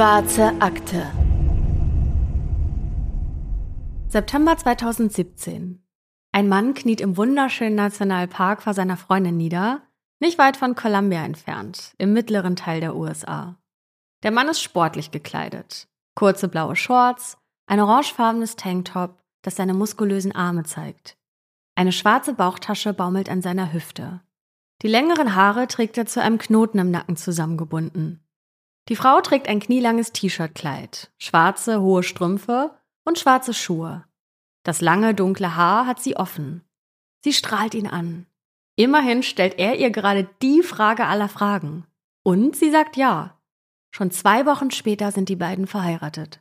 schwarze Akte. September 2017. Ein Mann kniet im wunderschönen Nationalpark vor seiner Freundin nieder, nicht weit von Columbia entfernt, im mittleren Teil der USA. Der Mann ist sportlich gekleidet. Kurze blaue Shorts, ein orangefarbenes Tanktop, das seine muskulösen Arme zeigt. Eine schwarze Bauchtasche baumelt an seiner Hüfte. Die längeren Haare trägt er zu einem Knoten im Nacken zusammengebunden. Die Frau trägt ein knielanges T-Shirt-Kleid, schwarze, hohe Strümpfe und schwarze Schuhe. Das lange, dunkle Haar hat sie offen. Sie strahlt ihn an. Immerhin stellt er ihr gerade die Frage aller Fragen. Und sie sagt ja. Schon zwei Wochen später sind die beiden verheiratet.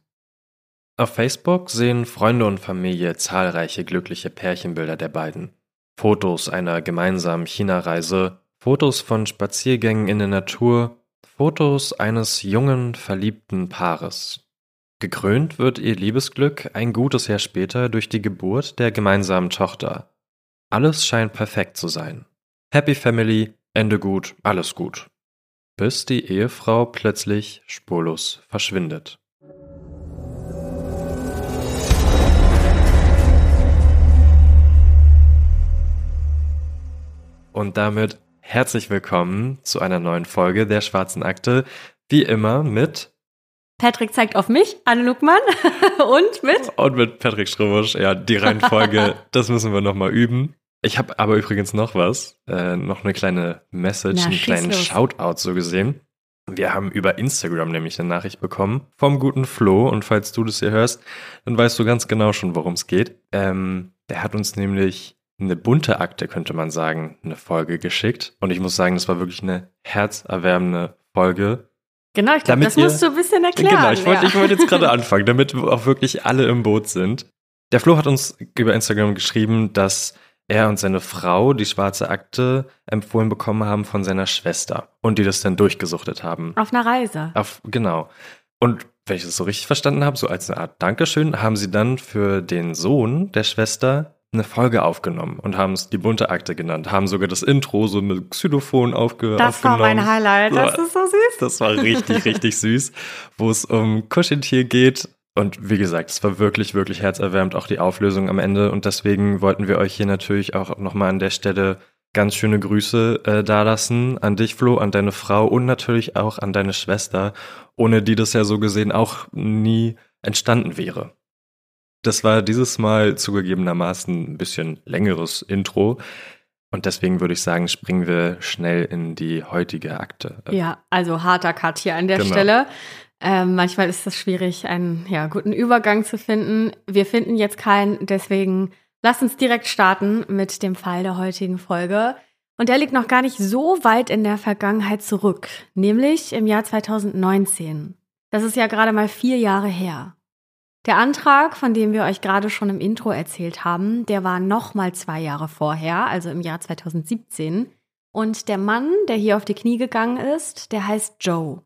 Auf Facebook sehen Freunde und Familie zahlreiche glückliche Pärchenbilder der beiden. Fotos einer gemeinsamen China-Reise, Fotos von Spaziergängen in der Natur, Fotos eines jungen, verliebten Paares. Gekrönt wird ihr Liebesglück ein gutes Jahr später durch die Geburt der gemeinsamen Tochter. Alles scheint perfekt zu sein. Happy Family, Ende gut, alles gut. Bis die Ehefrau plötzlich spurlos verschwindet. Und damit herzlich willkommen zu einer neuen Folge der Schwarzen Akte. Wie immer mit Patrick zeigt auf mich, Anne Luckmann und mit und mit Patrick Schrubusch. Ja, die Reihenfolge, das müssen wir nochmal üben. Ich habe aber übrigens noch was, äh, noch eine kleine Message, Na, einen kleinen los. Shoutout so gesehen. Wir haben über Instagram nämlich eine Nachricht bekommen vom guten Flo und falls du das hier hörst, dann weißt du ganz genau schon, worum es geht. Ähm, der hat uns nämlich eine bunte Akte, könnte man sagen, eine Folge geschickt. Und ich muss sagen, das war wirklich eine herzerwärmende Folge. Genau, ich glaube, das ihr, musst du ein bisschen erklären. Genau, ich wollte ja. wollt jetzt gerade anfangen, damit auch wirklich alle im Boot sind. Der Flo hat uns über Instagram geschrieben, dass er und seine Frau die schwarze Akte empfohlen bekommen haben von seiner Schwester und die das dann durchgesuchtet haben. Auf einer Reise. Auf, genau. Und wenn ich das so richtig verstanden habe, so als eine Art Dankeschön, haben sie dann für den Sohn der Schwester eine Folge aufgenommen und haben es die bunte Akte genannt, haben sogar das Intro so mit Xylophon aufge das aufgenommen. Das war mein Highlight, das ist so süß. Das war richtig, richtig süß, wo es um Kuscheltier geht. Und wie gesagt, es war wirklich, wirklich herzerwärmend, auch die Auflösung am Ende. Und deswegen wollten wir euch hier natürlich auch nochmal an der Stelle ganz schöne Grüße äh, dalassen an dich, Flo, an deine Frau und natürlich auch an deine Schwester, ohne die das ja so gesehen auch nie entstanden wäre. Das war dieses Mal zugegebenermaßen ein bisschen längeres Intro. Und deswegen würde ich sagen, springen wir schnell in die heutige Akte. Ja, also harter Cut hier an der genau. Stelle. Ähm, manchmal ist es schwierig, einen ja, guten Übergang zu finden. Wir finden jetzt keinen, deswegen lass uns direkt starten mit dem Fall der heutigen Folge. Und der liegt noch gar nicht so weit in der Vergangenheit zurück, nämlich im Jahr 2019. Das ist ja gerade mal vier Jahre her. Der Antrag, von dem wir euch gerade schon im Intro erzählt haben, der war noch mal zwei Jahre vorher, also im Jahr 2017. Und der Mann, der hier auf die Knie gegangen ist, der heißt Joe.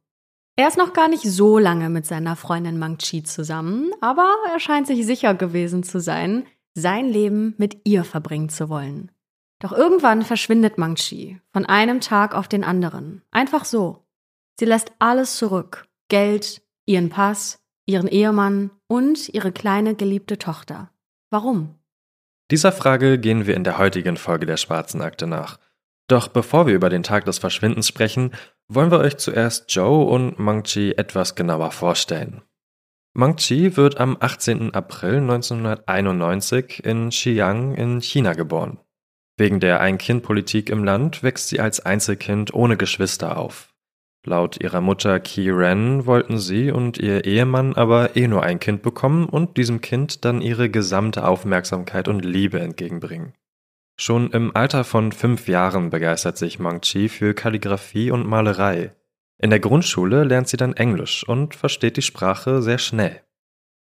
Er ist noch gar nicht so lange mit seiner Freundin Mang Chi zusammen, aber er scheint sich sicher gewesen zu sein, sein Leben mit ihr verbringen zu wollen. Doch irgendwann verschwindet Mang Chi von einem Tag auf den anderen. Einfach so. Sie lässt alles zurück. Geld, ihren Pass, ihren Ehemann und ihre kleine geliebte Tochter. Warum? Dieser Frage gehen wir in der heutigen Folge der Schwarzen Akte nach. Doch bevor wir über den Tag des Verschwindens sprechen, wollen wir euch zuerst Joe und Mangchi etwas genauer vorstellen. Mangchi wird am 18. April 1991 in Xi'an in China geboren. Wegen der Ein-Kind-Politik im Land wächst sie als Einzelkind ohne Geschwister auf. Laut ihrer Mutter Ki Ren wollten sie und ihr Ehemann aber eh nur ein Kind bekommen und diesem Kind dann ihre gesamte Aufmerksamkeit und Liebe entgegenbringen. Schon im Alter von fünf Jahren begeistert sich Mangchi für Kalligraphie und Malerei. In der Grundschule lernt sie dann Englisch und versteht die Sprache sehr schnell.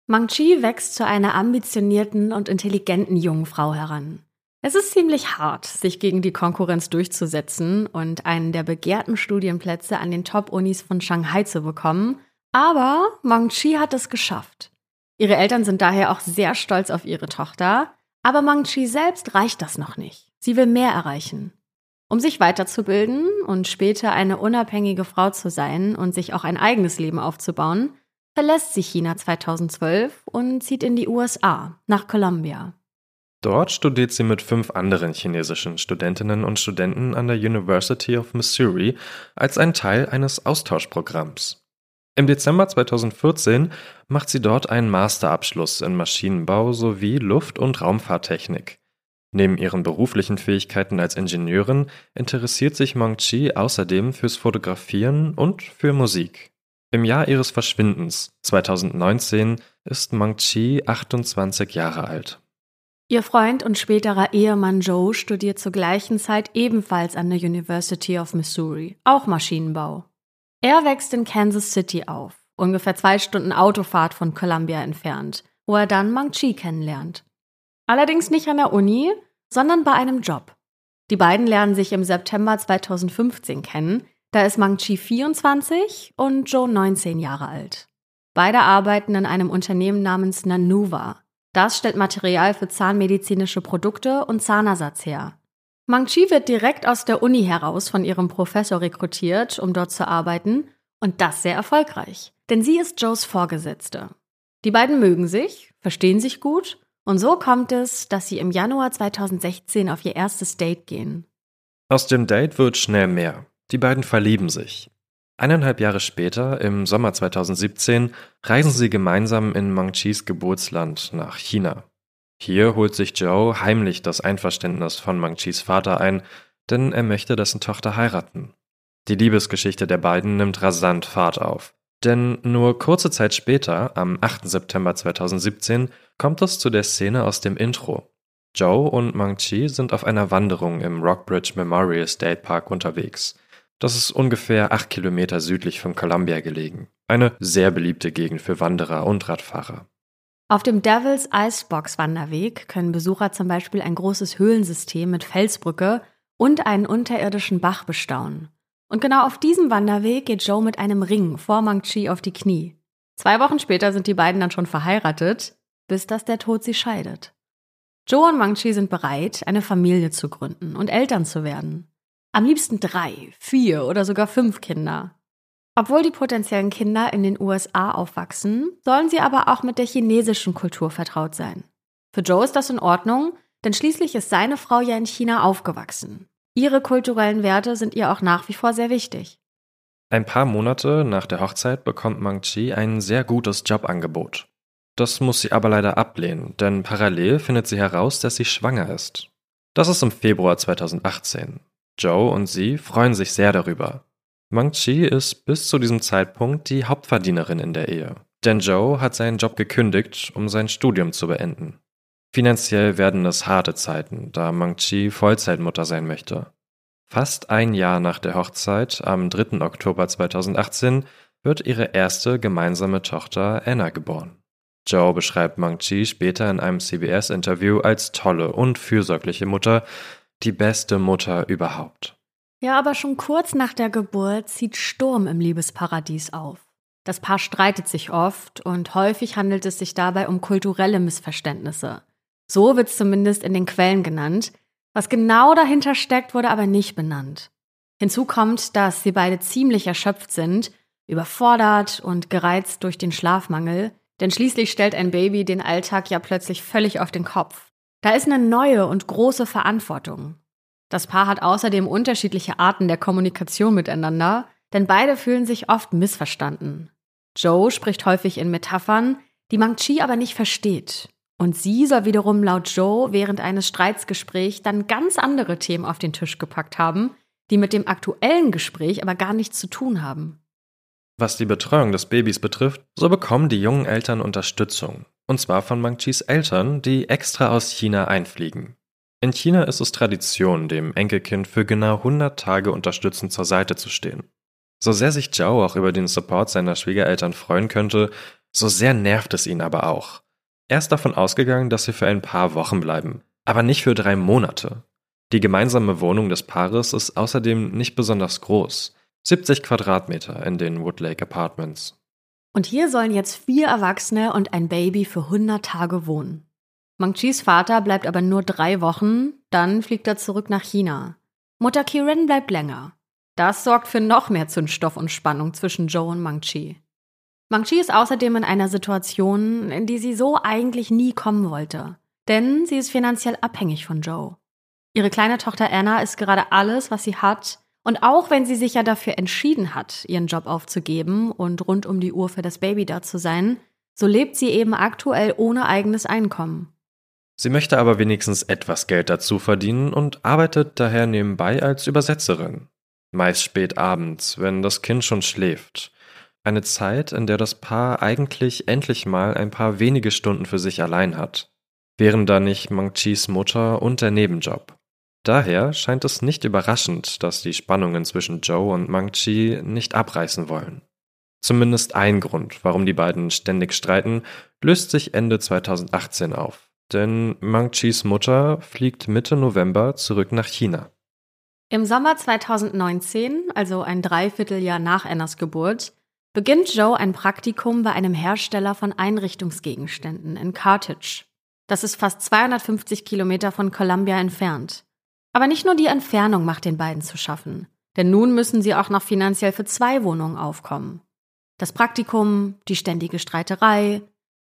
Mangchi wächst zu einer ambitionierten und intelligenten jungen Frau heran. Es ist ziemlich hart, sich gegen die Konkurrenz durchzusetzen und einen der begehrten Studienplätze an den Top-Unis von Shanghai zu bekommen, aber Meng Chi hat es geschafft. Ihre Eltern sind daher auch sehr stolz auf ihre Tochter, aber Meng Chi selbst reicht das noch nicht. Sie will mehr erreichen. Um sich weiterzubilden und später eine unabhängige Frau zu sein und sich auch ein eigenes Leben aufzubauen, verlässt sie China 2012 und zieht in die USA, nach Columbia. Dort studiert sie mit fünf anderen chinesischen Studentinnen und Studenten an der University of Missouri als ein Teil eines Austauschprogramms. Im Dezember 2014 macht sie dort einen Masterabschluss in Maschinenbau sowie Luft- und Raumfahrttechnik. Neben ihren beruflichen Fähigkeiten als Ingenieurin interessiert sich Mong Chi außerdem fürs Fotografieren und für Musik. Im Jahr ihres Verschwindens, 2019, ist Mong Chi 28 Jahre alt. Ihr Freund und späterer Ehemann Joe studiert zur gleichen Zeit ebenfalls an der University of Missouri, auch Maschinenbau. Er wächst in Kansas City auf, ungefähr zwei Stunden Autofahrt von Columbia entfernt, wo er dann Mang Chi kennenlernt. Allerdings nicht an der Uni, sondern bei einem Job. Die beiden lernen sich im September 2015 kennen, da ist Mang Chi 24 und Joe 19 Jahre alt. Beide arbeiten in einem Unternehmen namens Nanuva. Das stellt Material für zahnmedizinische Produkte und Zahnersatz her. Mang Chi wird direkt aus der Uni heraus von ihrem Professor rekrutiert, um dort zu arbeiten, und das sehr erfolgreich, denn sie ist Joes Vorgesetzte. Die beiden mögen sich, verstehen sich gut, und so kommt es, dass sie im Januar 2016 auf ihr erstes Date gehen. Aus dem Date wird schnell mehr. Die beiden verlieben sich. Eineinhalb Jahre später, im Sommer 2017, reisen sie gemeinsam in Mang Chis Geburtsland nach China. Hier holt sich Joe heimlich das Einverständnis von Mang-Chis Vater ein, denn er möchte dessen Tochter heiraten. Die Liebesgeschichte der beiden nimmt rasant Fahrt auf. Denn nur kurze Zeit später, am 8. September 2017, kommt es zu der Szene aus dem Intro. Joe und Mang-Chi sind auf einer Wanderung im Rockbridge Memorial State Park unterwegs. Das ist ungefähr acht Kilometer südlich von Columbia gelegen. Eine sehr beliebte Gegend für Wanderer und Radfahrer. Auf dem Devil's Icebox Wanderweg können Besucher zum Beispiel ein großes Höhlensystem mit Felsbrücke und einen unterirdischen Bach bestaunen. Und genau auf diesem Wanderweg geht Joe mit einem Ring vor Mang-Chi auf die Knie. Zwei Wochen später sind die beiden dann schon verheiratet, bis dass der Tod sie scheidet. Joe und Mang-Chi sind bereit, eine Familie zu gründen und Eltern zu werden. Am liebsten drei, vier oder sogar fünf Kinder. Obwohl die potenziellen Kinder in den USA aufwachsen, sollen sie aber auch mit der chinesischen Kultur vertraut sein. Für Joe ist das in Ordnung, denn schließlich ist seine Frau ja in China aufgewachsen. Ihre kulturellen Werte sind ihr auch nach wie vor sehr wichtig. Ein paar Monate nach der Hochzeit bekommt Mang Chi ein sehr gutes Jobangebot. Das muss sie aber leider ablehnen, denn parallel findet sie heraus, dass sie schwanger ist. Das ist im Februar 2018. Joe und sie freuen sich sehr darüber. Mang Chi ist bis zu diesem Zeitpunkt die Hauptverdienerin in der Ehe. Denn Joe hat seinen Job gekündigt, um sein Studium zu beenden. Finanziell werden es harte Zeiten, da Mang Chi Vollzeitmutter sein möchte. Fast ein Jahr nach der Hochzeit, am 3. Oktober 2018, wird ihre erste gemeinsame Tochter Anna geboren. Joe beschreibt Mang Chi später in einem CBS-Interview als tolle und fürsorgliche Mutter, die beste Mutter überhaupt. Ja, aber schon kurz nach der Geburt zieht Sturm im Liebesparadies auf. Das Paar streitet sich oft und häufig handelt es sich dabei um kulturelle Missverständnisse. So wird es zumindest in den Quellen genannt. Was genau dahinter steckt, wurde aber nicht benannt. Hinzu kommt, dass sie beide ziemlich erschöpft sind, überfordert und gereizt durch den Schlafmangel, denn schließlich stellt ein Baby den Alltag ja plötzlich völlig auf den Kopf. Da ist eine neue und große Verantwortung. Das Paar hat außerdem unterschiedliche Arten der Kommunikation miteinander, denn beide fühlen sich oft missverstanden. Joe spricht häufig in Metaphern, die Mang Chi aber nicht versteht. Und sie soll wiederum laut Joe während eines Streitsgesprächs dann ganz andere Themen auf den Tisch gepackt haben, die mit dem aktuellen Gespräch aber gar nichts zu tun haben. Was die Betreuung des Babys betrifft, so bekommen die jungen Eltern Unterstützung. Und zwar von Mang Chis Eltern, die extra aus China einfliegen. In China ist es Tradition, dem Enkelkind für genau 100 Tage unterstützend zur Seite zu stehen. So sehr sich Zhao auch über den Support seiner Schwiegereltern freuen könnte, so sehr nervt es ihn aber auch. Er ist davon ausgegangen, dass sie für ein paar Wochen bleiben, aber nicht für drei Monate. Die gemeinsame Wohnung des Paares ist außerdem nicht besonders groß. 70 Quadratmeter in den Woodlake Apartments. Und hier sollen jetzt vier Erwachsene und ein Baby für 100 Tage wohnen. Mang Chis Vater bleibt aber nur drei Wochen, dann fliegt er zurück nach China. Mutter Kieran bleibt länger. Das sorgt für noch mehr Zündstoff und Spannung zwischen Joe und Mang-Chi. Mang-Chi ist außerdem in einer Situation, in die sie so eigentlich nie kommen wollte. Denn sie ist finanziell abhängig von Joe. Ihre kleine Tochter Anna ist gerade alles, was sie hat. Und auch wenn sie sich ja dafür entschieden hat, ihren Job aufzugeben und rund um die Uhr für das Baby da zu sein, so lebt sie eben aktuell ohne eigenes Einkommen. Sie möchte aber wenigstens etwas Geld dazu verdienen und arbeitet daher nebenbei als Übersetzerin. Meist spät abends, wenn das Kind schon schläft. Eine Zeit, in der das Paar eigentlich endlich mal ein paar wenige Stunden für sich allein hat. Wären da nicht Mang-Chis Mutter und der Nebenjob. Daher scheint es nicht überraschend, dass die Spannungen zwischen Joe und Mang-Chi nicht abreißen wollen. Zumindest ein Grund, warum die beiden ständig streiten, löst sich Ende 2018 auf. Denn Mang-Chis Mutter fliegt Mitte November zurück nach China. Im Sommer 2019, also ein Dreivierteljahr nach Annas Geburt, beginnt Joe ein Praktikum bei einem Hersteller von Einrichtungsgegenständen in Carthage. Das ist fast 250 Kilometer von Columbia entfernt. Aber nicht nur die Entfernung macht den beiden zu schaffen, denn nun müssen sie auch noch finanziell für zwei Wohnungen aufkommen. Das Praktikum, die ständige Streiterei,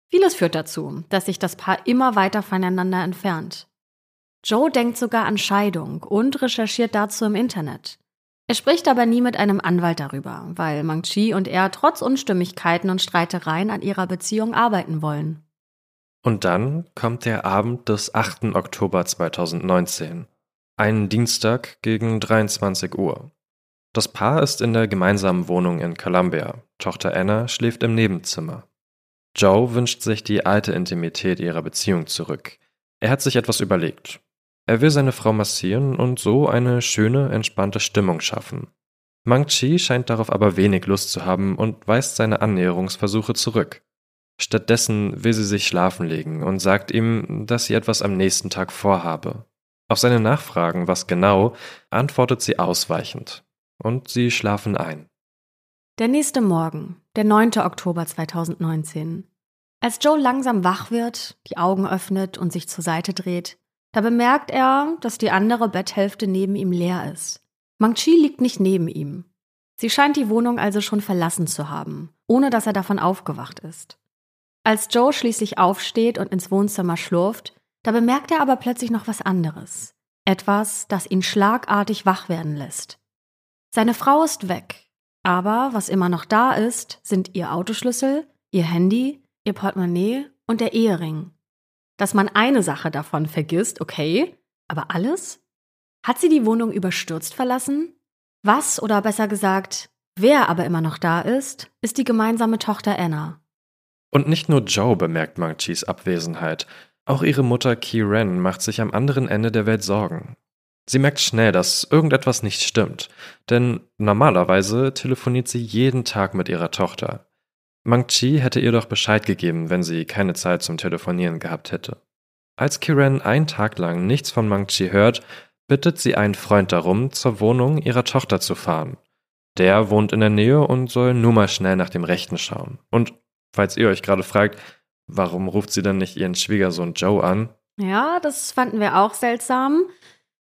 vieles führt dazu, dass sich das Paar immer weiter voneinander entfernt. Joe denkt sogar an Scheidung und recherchiert dazu im Internet. Er spricht aber nie mit einem Anwalt darüber, weil Mang Chi und er trotz Unstimmigkeiten und Streitereien an ihrer Beziehung arbeiten wollen. Und dann kommt der Abend des 8. Oktober 2019, einen Dienstag gegen 23 Uhr. Das Paar ist in der gemeinsamen Wohnung in Columbia. Tochter Anna schläft im Nebenzimmer. Joe wünscht sich die alte Intimität ihrer Beziehung zurück. Er hat sich etwas überlegt. Er will seine Frau massieren und so eine schöne, entspannte Stimmung schaffen. Mang Chi scheint darauf aber wenig Lust zu haben und weist seine Annäherungsversuche zurück. Stattdessen will sie sich schlafen legen und sagt ihm, dass sie etwas am nächsten Tag vorhabe. Auf seine Nachfragen, was genau, antwortet sie ausweichend. Und sie schlafen ein. Der nächste Morgen, der 9. Oktober 2019. Als Joe langsam wach wird, die Augen öffnet und sich zur Seite dreht, da bemerkt er, dass die andere Betthälfte neben ihm leer ist. Mang-Chi liegt nicht neben ihm. Sie scheint die Wohnung also schon verlassen zu haben, ohne dass er davon aufgewacht ist. Als Joe schließlich aufsteht und ins Wohnzimmer schlurft, da bemerkt er aber plötzlich noch was anderes. Etwas, das ihn schlagartig wach werden lässt. Seine Frau ist weg, aber was immer noch da ist, sind ihr Autoschlüssel, ihr Handy, ihr Portemonnaie und der Ehering. Dass man eine Sache davon vergisst, okay, aber alles? Hat sie die Wohnung überstürzt verlassen? Was, oder besser gesagt, wer aber immer noch da ist, ist die gemeinsame Tochter Anna. Und nicht nur Joe bemerkt Marchis Abwesenheit, auch ihre Mutter Kieran macht sich am anderen Ende der Welt Sorgen. Sie merkt schnell, dass irgendetwas nicht stimmt, denn normalerweise telefoniert sie jeden Tag mit ihrer Tochter. Mang-Chi hätte ihr doch Bescheid gegeben, wenn sie keine Zeit zum Telefonieren gehabt hätte. Als Kiran einen Tag lang nichts von Mang-Chi hört, bittet sie einen Freund darum, zur Wohnung ihrer Tochter zu fahren. Der wohnt in der Nähe und soll nur mal schnell nach dem Rechten schauen. Und falls ihr euch gerade fragt, warum ruft sie dann nicht ihren Schwiegersohn Joe an? Ja, das fanden wir auch seltsam.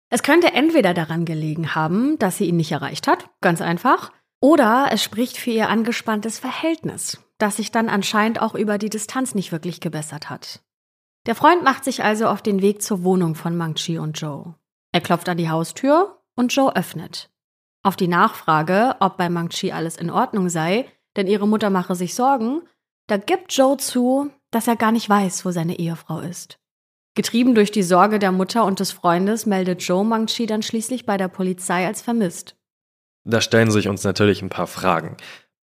Es könnte entweder daran gelegen haben, dass sie ihn nicht erreicht hat, ganz einfach, oder es spricht für ihr angespanntes Verhältnis, das sich dann anscheinend auch über die Distanz nicht wirklich gebessert hat. Der Freund macht sich also auf den Weg zur Wohnung von Mang-Chi und Joe. Er klopft an die Haustür und Joe öffnet. Auf die Nachfrage, ob bei Mang-Chi alles in Ordnung sei, denn ihre Mutter mache sich Sorgen, da gibt Joe zu, dass er gar nicht weiß, wo seine Ehefrau ist. Getrieben durch die Sorge der Mutter und des Freundes meldet Joe Mang-Chi dann schließlich bei der Polizei als vermisst. Da stellen sich uns natürlich ein paar Fragen.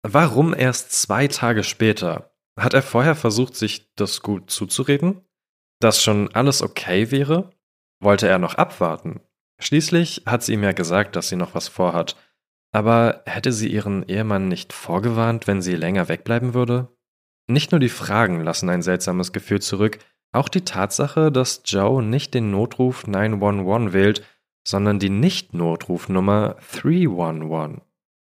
Warum erst zwei Tage später? Hat er vorher versucht, sich das gut zuzureden? Dass schon alles okay wäre? Wollte er noch abwarten? Schließlich hat sie ihm ja gesagt, dass sie noch was vorhat. Aber hätte sie ihren Ehemann nicht vorgewarnt, wenn sie länger wegbleiben würde? Nicht nur die Fragen lassen ein seltsames Gefühl zurück, auch die Tatsache, dass Joe nicht den Notruf 911 wählt, sondern die Nicht-Notrufnummer 311.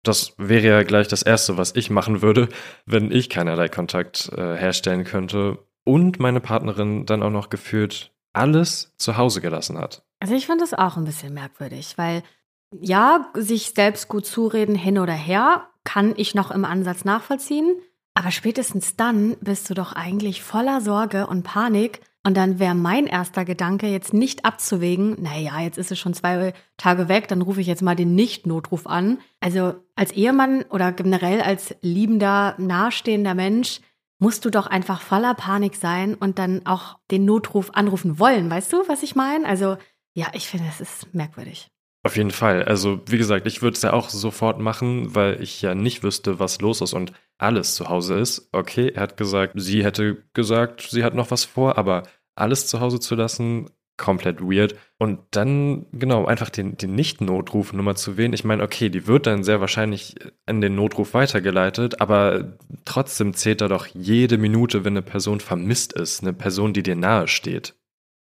Das wäre ja gleich das Erste, was ich machen würde, wenn ich keinerlei Kontakt äh, herstellen könnte und meine Partnerin dann auch noch gefühlt alles zu Hause gelassen hat. Also ich fand das auch ein bisschen merkwürdig, weil Ja, sich selbst gut zureden hin oder her, kann ich noch im Ansatz nachvollziehen. Aber spätestens dann bist du doch eigentlich voller Sorge und Panik. Und dann wäre mein erster Gedanke jetzt nicht abzuwägen, naja, jetzt ist es schon zwei Tage weg, dann rufe ich jetzt mal den Nicht-Notruf an. Also als Ehemann oder generell als liebender, nahestehender Mensch musst du doch einfach voller Panik sein und dann auch den Notruf anrufen wollen. Weißt du, was ich meine? Also ja, ich finde, es ist merkwürdig. Auf jeden Fall. Also, wie gesagt, ich würde es ja auch sofort machen, weil ich ja nicht wüsste, was los ist und alles zu Hause ist. Okay, er hat gesagt, sie hätte gesagt, sie hat noch was vor, aber alles zu Hause zu lassen, komplett weird. Und dann, genau, einfach den, den Nicht-Notruf-Nummer zu wählen. Ich meine, okay, die wird dann sehr wahrscheinlich an den Notruf weitergeleitet, aber trotzdem zählt da doch jede Minute, wenn eine Person vermisst ist, eine Person, die dir nahe steht.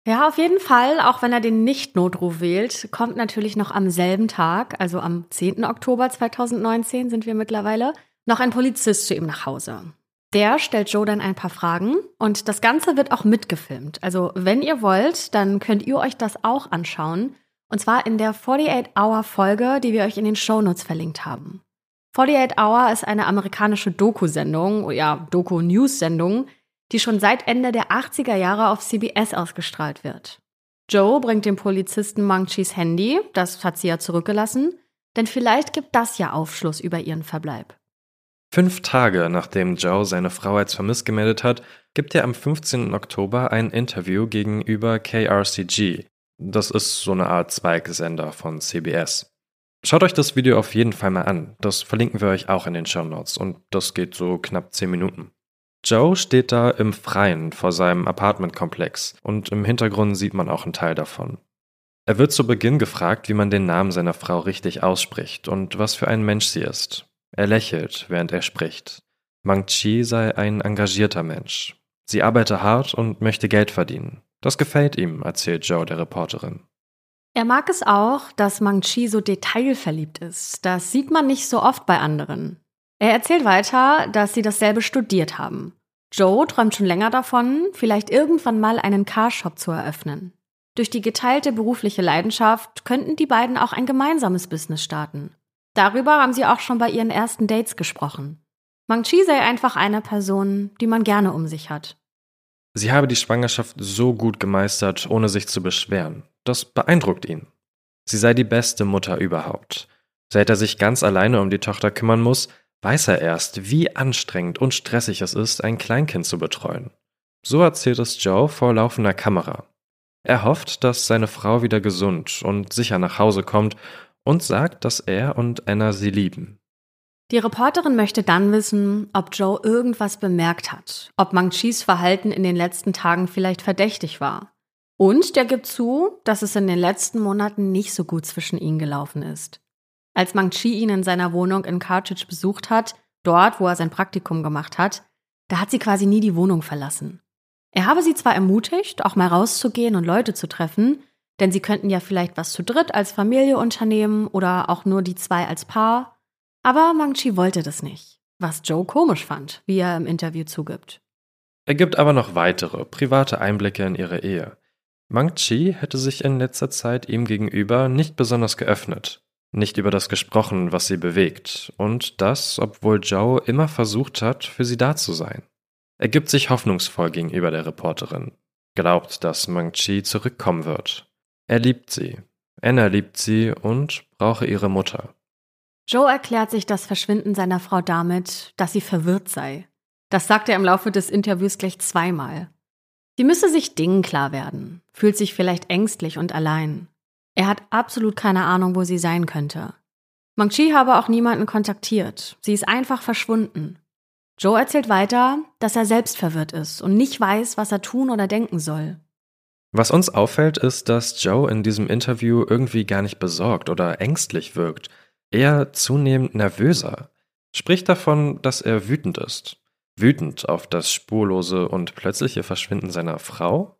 Ja, auf jeden Fall, auch wenn er den Nicht-Notruf wählt, kommt natürlich noch am selben Tag, also am 10. Oktober 2019 sind wir mittlerweile, noch ein Polizist zu ihm nach Hause. Der stellt Joe dann ein paar Fragen und das Ganze wird auch mitgefilmt. Also wenn ihr wollt, dann könnt ihr euch das auch anschauen. Und zwar in der 48-Hour-Folge, die wir euch in den Shownotes verlinkt haben. 48 Hour ist eine amerikanische Doku-Sendung, ja, Doku-News-Sendung, die schon seit Ende der 80er Jahre auf CBS ausgestrahlt wird. Joe bringt dem Polizisten Mangchis Handy, das hat sie ja zurückgelassen, denn vielleicht gibt das ja Aufschluss über ihren Verbleib. Fünf Tage nachdem Joe seine Frau als vermisst gemeldet hat, gibt er am 15. Oktober ein Interview gegenüber KRCG. Das ist so eine Art Zweigsender von CBS. Schaut euch das Video auf jeden Fall mal an. Das verlinken wir euch auch in den Show Notes und das geht so knapp 10 Minuten. Joe steht da im Freien vor seinem Apartmentkomplex und im Hintergrund sieht man auch einen Teil davon. Er wird zu Beginn gefragt, wie man den Namen seiner Frau richtig ausspricht und was für ein Mensch sie ist. Er lächelt, während er spricht. Mang Chi sei ein engagierter Mensch. Sie arbeite hart und möchte Geld verdienen. Das gefällt ihm, erzählt Joe der Reporterin. Er mag es auch, dass Mang Chi so detailverliebt ist. Das sieht man nicht so oft bei anderen. Er erzählt weiter, dass sie dasselbe studiert haben. Joe träumt schon länger davon, vielleicht irgendwann mal einen Carshop zu eröffnen. Durch die geteilte berufliche Leidenschaft könnten die beiden auch ein gemeinsames Business starten. Darüber haben sie auch schon bei ihren ersten Dates gesprochen. Mang Chi sei einfach eine Person, die man gerne um sich hat. Sie habe die Schwangerschaft so gut gemeistert, ohne sich zu beschweren. Das beeindruckt ihn. Sie sei die beste Mutter überhaupt. Seit er sich ganz alleine um die Tochter kümmern muss, weiß er erst, wie anstrengend und stressig es ist, ein Kleinkind zu betreuen. So erzählt es Joe vor laufender Kamera. Er hofft, dass seine Frau wieder gesund und sicher nach Hause kommt und sagt, dass er und Anna sie lieben. Die Reporterin möchte dann wissen, ob Joe irgendwas bemerkt hat, ob Mang Chis Verhalten in den letzten Tagen vielleicht verdächtig war. Und der gibt zu, dass es in den letzten Monaten nicht so gut zwischen ihnen gelaufen ist. Als Mang Chi ihn in seiner Wohnung in Carthage besucht hat, dort, wo er sein Praktikum gemacht hat, da hat sie quasi nie die Wohnung verlassen. Er habe sie zwar ermutigt, auch mal rauszugehen und Leute zu treffen, denn sie könnten ja vielleicht was zu dritt als Familie unternehmen oder auch nur die zwei als Paar. Aber Mangchi wollte das nicht, was Joe komisch fand, wie er im Interview zugibt. Er gibt aber noch weitere, private Einblicke in ihre Ehe. Mangchi hätte sich in letzter Zeit ihm gegenüber nicht besonders geöffnet, nicht über das gesprochen, was sie bewegt, und das, obwohl Joe immer versucht hat, für sie da zu sein. Er gibt sich hoffnungsvoll gegenüber der Reporterin, glaubt, dass Mangchi zurückkommen wird, er liebt sie. Anna liebt sie und brauche ihre Mutter. Joe erklärt sich das Verschwinden seiner Frau damit, dass sie verwirrt sei. Das sagt er im Laufe des Interviews gleich zweimal. Sie müsse sich Dingen klar werden, fühlt sich vielleicht ängstlich und allein. Er hat absolut keine Ahnung, wo sie sein könnte. Mangchi habe auch niemanden kontaktiert. Sie ist einfach verschwunden. Joe erzählt weiter, dass er selbst verwirrt ist und nicht weiß, was er tun oder denken soll. Was uns auffällt, ist, dass Joe in diesem Interview irgendwie gar nicht besorgt oder ängstlich wirkt, eher zunehmend nervöser. Spricht davon, dass er wütend ist. Wütend auf das spurlose und plötzliche Verschwinden seiner Frau?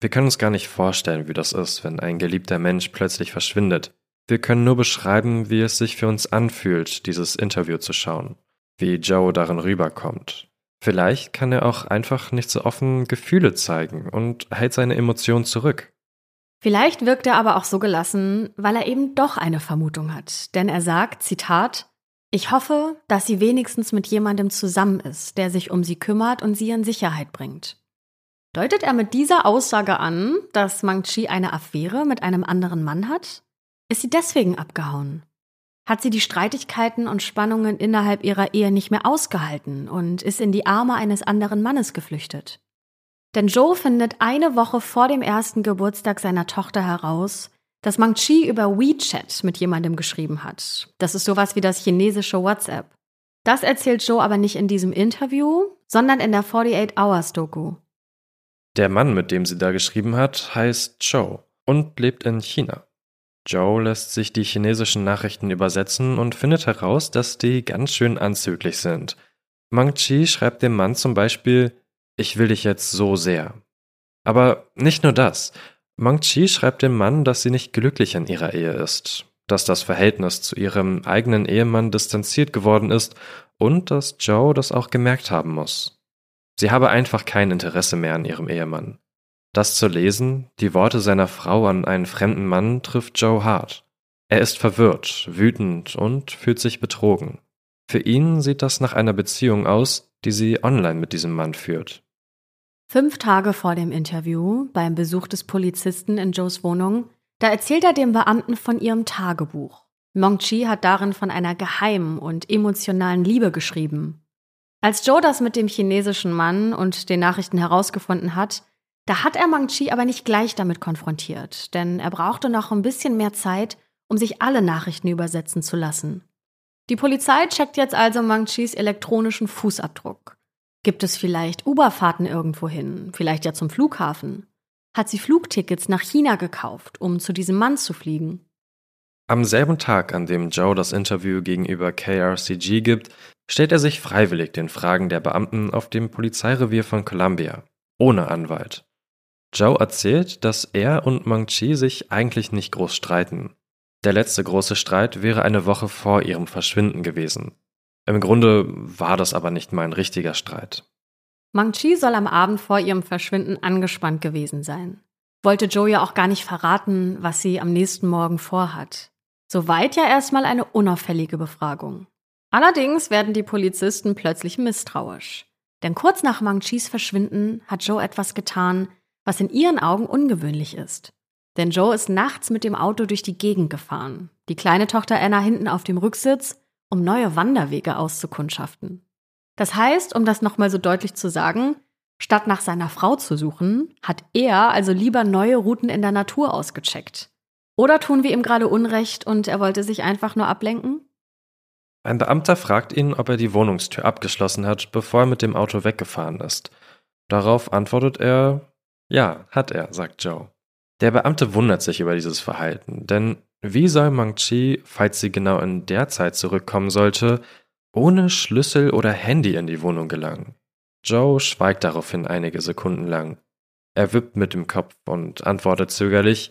Wir können uns gar nicht vorstellen, wie das ist, wenn ein geliebter Mensch plötzlich verschwindet. Wir können nur beschreiben, wie es sich für uns anfühlt, dieses Interview zu schauen, wie Joe darin rüberkommt. Vielleicht kann er auch einfach nicht so offen Gefühle zeigen und hält seine Emotionen zurück. Vielleicht wirkt er aber auch so gelassen, weil er eben doch eine Vermutung hat. Denn er sagt, Zitat, ich hoffe, dass sie wenigstens mit jemandem zusammen ist, der sich um sie kümmert und sie in Sicherheit bringt. Deutet er mit dieser Aussage an, dass Mang Chi eine Affäre mit einem anderen Mann hat? Ist sie deswegen abgehauen? Hat sie die Streitigkeiten und Spannungen innerhalb ihrer Ehe nicht mehr ausgehalten und ist in die Arme eines anderen Mannes geflüchtet? Denn Joe findet eine Woche vor dem ersten Geburtstag seiner Tochter heraus, dass Mang Chi über WeChat mit jemandem geschrieben hat. Das ist sowas wie das chinesische WhatsApp. Das erzählt Joe aber nicht in diesem Interview, sondern in der 48 Hours Doku. Der Mann, mit dem sie da geschrieben hat, heißt Joe und lebt in China. Joe lässt sich die chinesischen Nachrichten übersetzen und findet heraus, dass die ganz schön anzüglich sind. Mang Chi schreibt dem Mann zum Beispiel, ich will dich jetzt so sehr. Aber nicht nur das. Mang Chi schreibt dem Mann, dass sie nicht glücklich in ihrer Ehe ist, dass das Verhältnis zu ihrem eigenen Ehemann distanziert geworden ist und dass Joe das auch gemerkt haben muss. Sie habe einfach kein Interesse mehr an ihrem Ehemann. Das zu lesen, die Worte seiner Frau an einen fremden Mann, trifft Joe hart. Er ist verwirrt, wütend und fühlt sich betrogen. Für ihn sieht das nach einer Beziehung aus, die sie online mit diesem Mann führt. Fünf Tage vor dem Interview, beim Besuch des Polizisten in Joes Wohnung, da erzählt er dem Beamten von ihrem Tagebuch. Mong Chi hat darin von einer geheimen und emotionalen Liebe geschrieben. Als Joe das mit dem chinesischen Mann und den Nachrichten herausgefunden hat, da hat er Mang Chi aber nicht gleich damit konfrontiert, denn er brauchte noch ein bisschen mehr Zeit, um sich alle Nachrichten übersetzen zu lassen. Die Polizei checkt jetzt also Mang Chis elektronischen Fußabdruck. Gibt es vielleicht Uberfahrten irgendwohin, vielleicht ja zum Flughafen? Hat sie Flugtickets nach China gekauft, um zu diesem Mann zu fliegen? Am selben Tag, an dem Joe das Interview gegenüber KRCG gibt, stellt er sich freiwillig den Fragen der Beamten auf dem Polizeirevier von Columbia, ohne Anwalt. Joe erzählt, dass er und Mang Chi sich eigentlich nicht groß streiten. Der letzte große Streit wäre eine Woche vor ihrem Verschwinden gewesen. Im Grunde war das aber nicht mal ein richtiger Streit. Mang Chi soll am Abend vor ihrem Verschwinden angespannt gewesen sein. Wollte Joe ja auch gar nicht verraten, was sie am nächsten Morgen vorhat. Soweit ja erstmal eine unauffällige Befragung. Allerdings werden die Polizisten plötzlich misstrauisch. Denn kurz nach Mang Chis Verschwinden hat Joe etwas getan, was in ihren Augen ungewöhnlich ist. Denn Joe ist nachts mit dem Auto durch die Gegend gefahren, die kleine Tochter Anna hinten auf dem Rücksitz, um neue Wanderwege auszukundschaften. Das heißt, um das nochmal so deutlich zu sagen, statt nach seiner Frau zu suchen, hat er also lieber neue Routen in der Natur ausgecheckt. Oder tun wir ihm gerade Unrecht und er wollte sich einfach nur ablenken? Ein Beamter fragt ihn, ob er die Wohnungstür abgeschlossen hat, bevor er mit dem Auto weggefahren ist. Darauf antwortet er, ja, hat er, sagt Joe. Der Beamte wundert sich über dieses Verhalten, denn wie soll Mang Chi, falls sie genau in der Zeit zurückkommen sollte, ohne Schlüssel oder Handy in die Wohnung gelangen? Joe schweigt daraufhin einige Sekunden lang. Er wippt mit dem Kopf und antwortet zögerlich,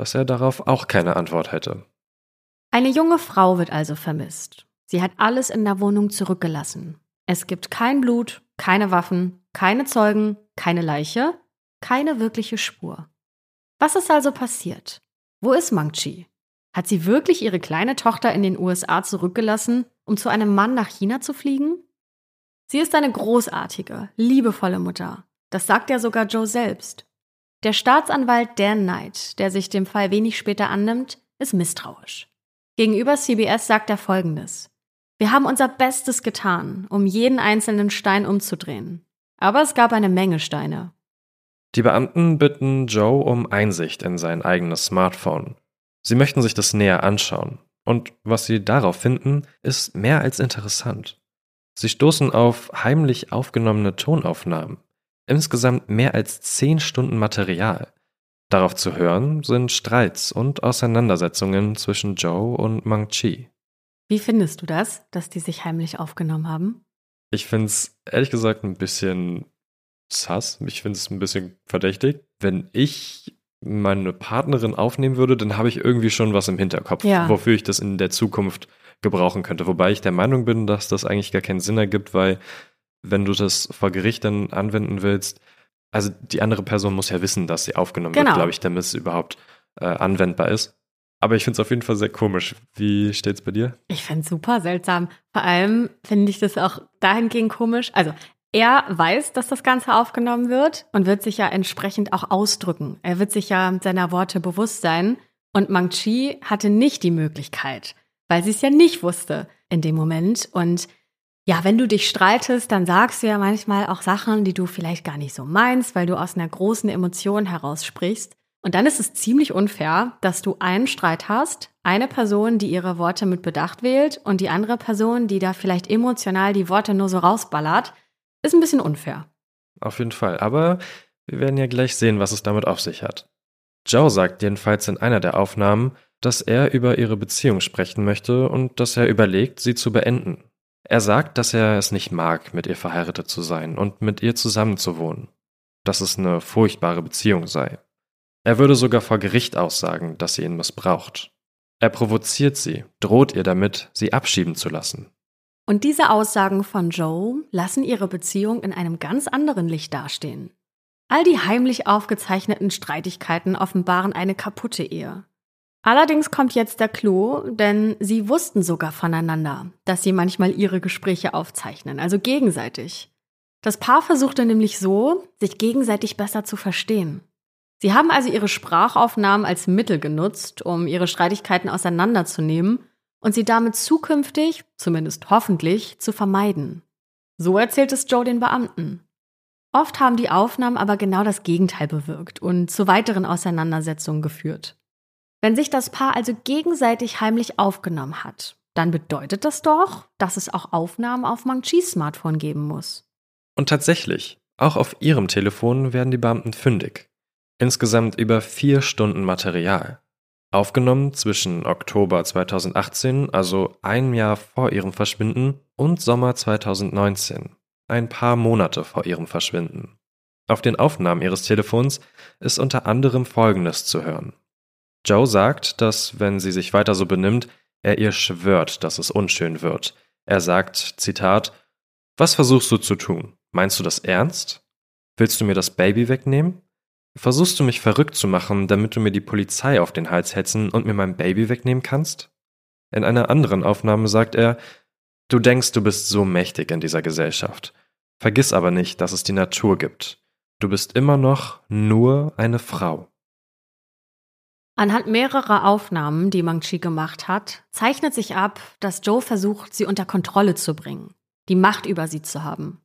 dass er darauf auch keine Antwort hätte. Eine junge Frau wird also vermisst. Sie hat alles in der Wohnung zurückgelassen. Es gibt kein Blut, keine Waffen, keine Zeugen, keine Leiche keine wirkliche Spur. Was ist also passiert? Wo ist Mangchi? Hat sie wirklich ihre kleine Tochter in den USA zurückgelassen, um zu einem Mann nach China zu fliegen? Sie ist eine großartige, liebevolle Mutter. Das sagt ja sogar Joe selbst. Der Staatsanwalt Dan Knight, der sich dem Fall wenig später annimmt, ist misstrauisch. Gegenüber CBS sagt er Folgendes. Wir haben unser Bestes getan, um jeden einzelnen Stein umzudrehen. Aber es gab eine Menge Steine. Die Beamten bitten Joe um Einsicht in sein eigenes Smartphone. Sie möchten sich das näher anschauen. Und was sie darauf finden, ist mehr als interessant. Sie stoßen auf heimlich aufgenommene Tonaufnahmen. Insgesamt mehr als zehn Stunden Material. Darauf zu hören sind Streits und Auseinandersetzungen zwischen Joe und Mang Chi. Wie findest du das, dass die sich heimlich aufgenommen haben? Ich finde es ehrlich gesagt ein bisschen sass. Ich finde es ein bisschen verdächtig. Wenn ich meine Partnerin aufnehmen würde, dann habe ich irgendwie schon was im Hinterkopf, ja. wofür ich das in der Zukunft gebrauchen könnte. Wobei ich der Meinung bin, dass das eigentlich gar keinen Sinn ergibt, weil wenn du das vor Gericht dann anwenden willst, Also die andere Person muss ja wissen, dass sie aufgenommen genau. wird, glaube ich, damit es überhaupt äh, anwendbar ist. Aber ich finde es auf jeden Fall sehr komisch. Wie steht es bei dir? Ich finde es super seltsam. Vor allem finde ich das auch dahingehend komisch. Also er weiß, dass das Ganze aufgenommen wird und wird sich ja entsprechend auch ausdrücken. Er wird sich ja seiner Worte bewusst sein. Und Mang Chi hatte nicht die Möglichkeit, weil sie es ja nicht wusste in dem Moment. Und ja, wenn du dich streitest, dann sagst du ja manchmal auch Sachen, die du vielleicht gar nicht so meinst, weil du aus einer großen Emotion heraus sprichst. Und dann ist es ziemlich unfair, dass du einen Streit hast, eine Person, die ihre Worte mit Bedacht wählt und die andere Person, die da vielleicht emotional die Worte nur so rausballert, ist ein bisschen unfair. Auf jeden Fall. Aber wir werden ja gleich sehen, was es damit auf sich hat. Joe sagt jedenfalls in einer der Aufnahmen, dass er über ihre Beziehung sprechen möchte und dass er überlegt, sie zu beenden. Er sagt, dass er es nicht mag, mit ihr verheiratet zu sein und mit ihr zusammenzuwohnen. Dass es eine furchtbare Beziehung sei. Er würde sogar vor Gericht aussagen, dass sie ihn missbraucht. Er provoziert sie, droht ihr damit, sie abschieben zu lassen. Und diese Aussagen von Joe lassen ihre Beziehung in einem ganz anderen Licht dastehen. All die heimlich aufgezeichneten Streitigkeiten offenbaren eine kaputte Ehe. Allerdings kommt jetzt der Clou, denn sie wussten sogar voneinander, dass sie manchmal ihre Gespräche aufzeichnen, also gegenseitig. Das Paar versuchte nämlich so, sich gegenseitig besser zu verstehen. Sie haben also ihre Sprachaufnahmen als Mittel genutzt, um ihre Streitigkeiten auseinanderzunehmen und sie damit zukünftig, zumindest hoffentlich, zu vermeiden. So erzählt es Joe den Beamten. Oft haben die Aufnahmen aber genau das Gegenteil bewirkt und zu weiteren Auseinandersetzungen geführt. Wenn sich das Paar also gegenseitig heimlich aufgenommen hat, dann bedeutet das doch, dass es auch Aufnahmen auf Mangchis Smartphone geben muss. Und tatsächlich, auch auf ihrem Telefon werden die Beamten fündig. Insgesamt über vier Stunden Material. Aufgenommen zwischen Oktober 2018, also ein Jahr vor ihrem Verschwinden, und Sommer 2019, ein paar Monate vor ihrem Verschwinden. Auf den Aufnahmen ihres Telefons ist unter anderem Folgendes zu hören. Joe sagt, dass, wenn sie sich weiter so benimmt, er ihr schwört, dass es unschön wird. Er sagt, Zitat, Was versuchst du zu tun? Meinst du das ernst? Willst du mir das Baby wegnehmen? Versuchst du mich verrückt zu machen, damit du mir die Polizei auf den Hals hetzen und mir mein Baby wegnehmen kannst? In einer anderen Aufnahme sagt er, du denkst, du bist so mächtig in dieser Gesellschaft. Vergiss aber nicht, dass es die Natur gibt. Du bist immer noch nur eine Frau. Anhand mehrerer Aufnahmen, die Mang Chi gemacht hat, zeichnet sich ab, dass Joe versucht, sie unter Kontrolle zu bringen, die Macht über sie zu haben.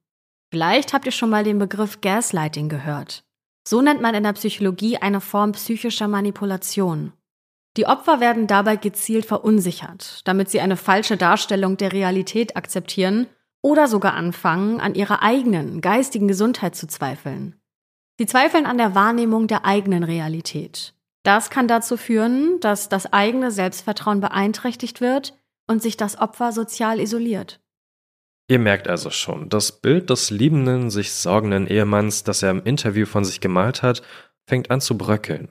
Vielleicht habt ihr schon mal den Begriff Gaslighting gehört. So nennt man in der Psychologie eine Form psychischer Manipulation. Die Opfer werden dabei gezielt verunsichert, damit sie eine falsche Darstellung der Realität akzeptieren oder sogar anfangen, an ihrer eigenen geistigen Gesundheit zu zweifeln. Sie zweifeln an der Wahrnehmung der eigenen Realität. Das kann dazu führen, dass das eigene Selbstvertrauen beeinträchtigt wird und sich das Opfer sozial isoliert. Ihr merkt also schon, das Bild des liebenden, sich sorgenden Ehemanns, das er im Interview von sich gemalt hat, fängt an zu bröckeln.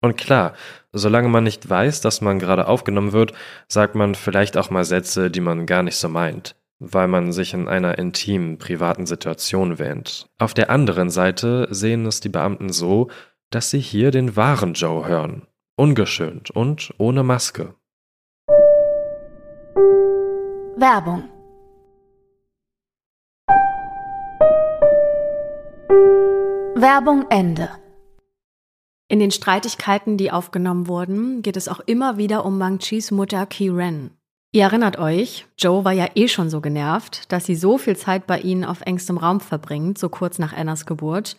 Und klar, solange man nicht weiß, dass man gerade aufgenommen wird, sagt man vielleicht auch mal Sätze, die man gar nicht so meint, weil man sich in einer intimen, privaten Situation wähnt. Auf der anderen Seite sehen es die Beamten so, dass sie hier den wahren Joe hören, ungeschönt und ohne Maske. Werbung Werbung Ende. In den Streitigkeiten, die aufgenommen wurden, geht es auch immer wieder um Mang Chis Mutter Ki Ren. Ihr erinnert euch, Joe war ja eh schon so genervt, dass sie so viel Zeit bei ihnen auf engstem Raum verbringt, so kurz nach Annas Geburt.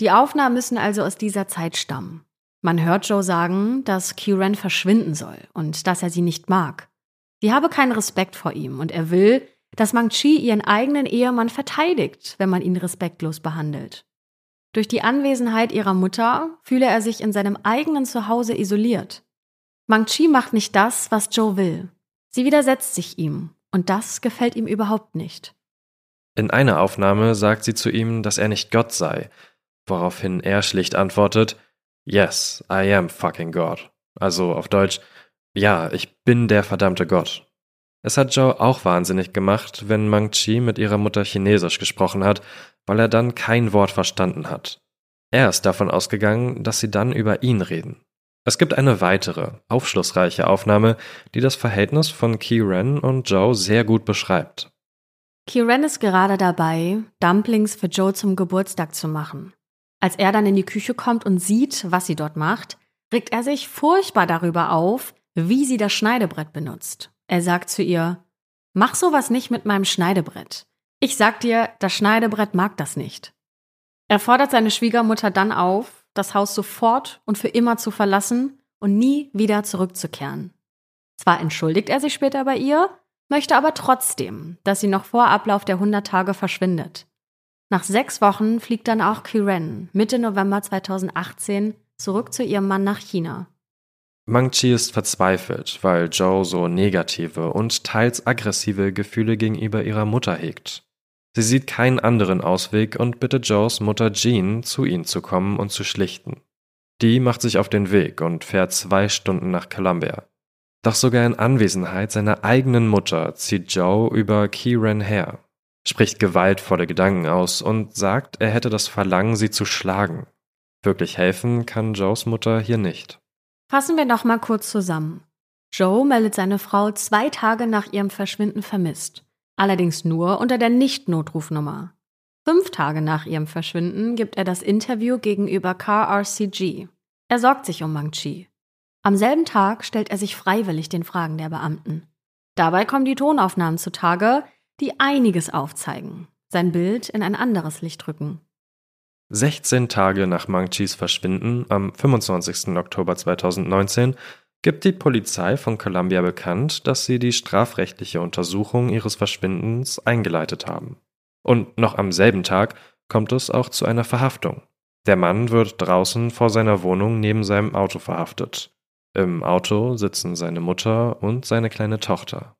Die Aufnahmen müssen also aus dieser Zeit stammen. Man hört Joe sagen, dass Ki Ren verschwinden soll und dass er sie nicht mag. Sie habe keinen Respekt vor ihm und er will, dass Mang Chi ihren eigenen Ehemann verteidigt, wenn man ihn respektlos behandelt. Durch die Anwesenheit ihrer Mutter fühle er sich in seinem eigenen Zuhause isoliert. Mang Chi macht nicht das, was Joe will. Sie widersetzt sich ihm, und das gefällt ihm überhaupt nicht. In einer Aufnahme sagt sie zu ihm, dass er nicht Gott sei, woraufhin er schlicht antwortet, Yes, I am fucking God. Also auf Deutsch, ja, ich bin der verdammte Gott. Es hat Joe auch wahnsinnig gemacht, wenn Mang Chi mit ihrer Mutter Chinesisch gesprochen hat, weil er dann kein Wort verstanden hat. Er ist davon ausgegangen, dass sie dann über ihn reden. Es gibt eine weitere, aufschlussreiche Aufnahme, die das Verhältnis von Kieran und Joe sehr gut beschreibt. Kieran ist gerade dabei, Dumplings für Joe zum Geburtstag zu machen. Als er dann in die Küche kommt und sieht, was sie dort macht, regt er sich furchtbar darüber auf, wie sie das Schneidebrett benutzt. Er sagt zu ihr, Mach sowas nicht mit meinem Schneidebrett. Ich sag dir, das Schneidebrett mag das nicht. Er fordert seine Schwiegermutter dann auf, das Haus sofort und für immer zu verlassen und nie wieder zurückzukehren. Zwar entschuldigt er sich später bei ihr, möchte aber trotzdem, dass sie noch vor Ablauf der 100 Tage verschwindet. Nach sechs Wochen fliegt dann auch Kiren Mitte November 2018 zurück zu ihrem Mann nach China. Mang-Chi ist verzweifelt, weil Joe so negative und teils aggressive Gefühle gegenüber ihrer Mutter hegt. Sie sieht keinen anderen Ausweg und bittet Joes Mutter Jean, zu ihnen zu kommen und zu schlichten. Die macht sich auf den Weg und fährt zwei Stunden nach Columbia. Doch sogar in Anwesenheit seiner eigenen Mutter zieht Joe über Kieran her, spricht gewaltvolle Gedanken aus und sagt, er hätte das Verlangen, sie zu schlagen. Wirklich helfen kann Joes Mutter hier nicht. Fassen wir noch mal kurz zusammen. Joe meldet seine Frau zwei Tage nach ihrem Verschwinden vermisst allerdings nur unter der Nicht-Notrufnummer. Fünf Tage nach ihrem Verschwinden gibt er das Interview gegenüber KRCG. Er sorgt sich um Mang-Chi. Am selben Tag stellt er sich freiwillig den Fragen der Beamten. Dabei kommen die Tonaufnahmen zutage, die einiges aufzeigen, sein Bild in ein anderes Licht rücken. 16 Tage nach Mang-Chis Verschwinden am 25. Oktober 2019 gibt die Polizei von Columbia bekannt, dass sie die strafrechtliche Untersuchung ihres Verschwindens eingeleitet haben. Und noch am selben Tag kommt es auch zu einer Verhaftung. Der Mann wird draußen vor seiner Wohnung neben seinem Auto verhaftet. Im Auto sitzen seine Mutter und seine kleine Tochter.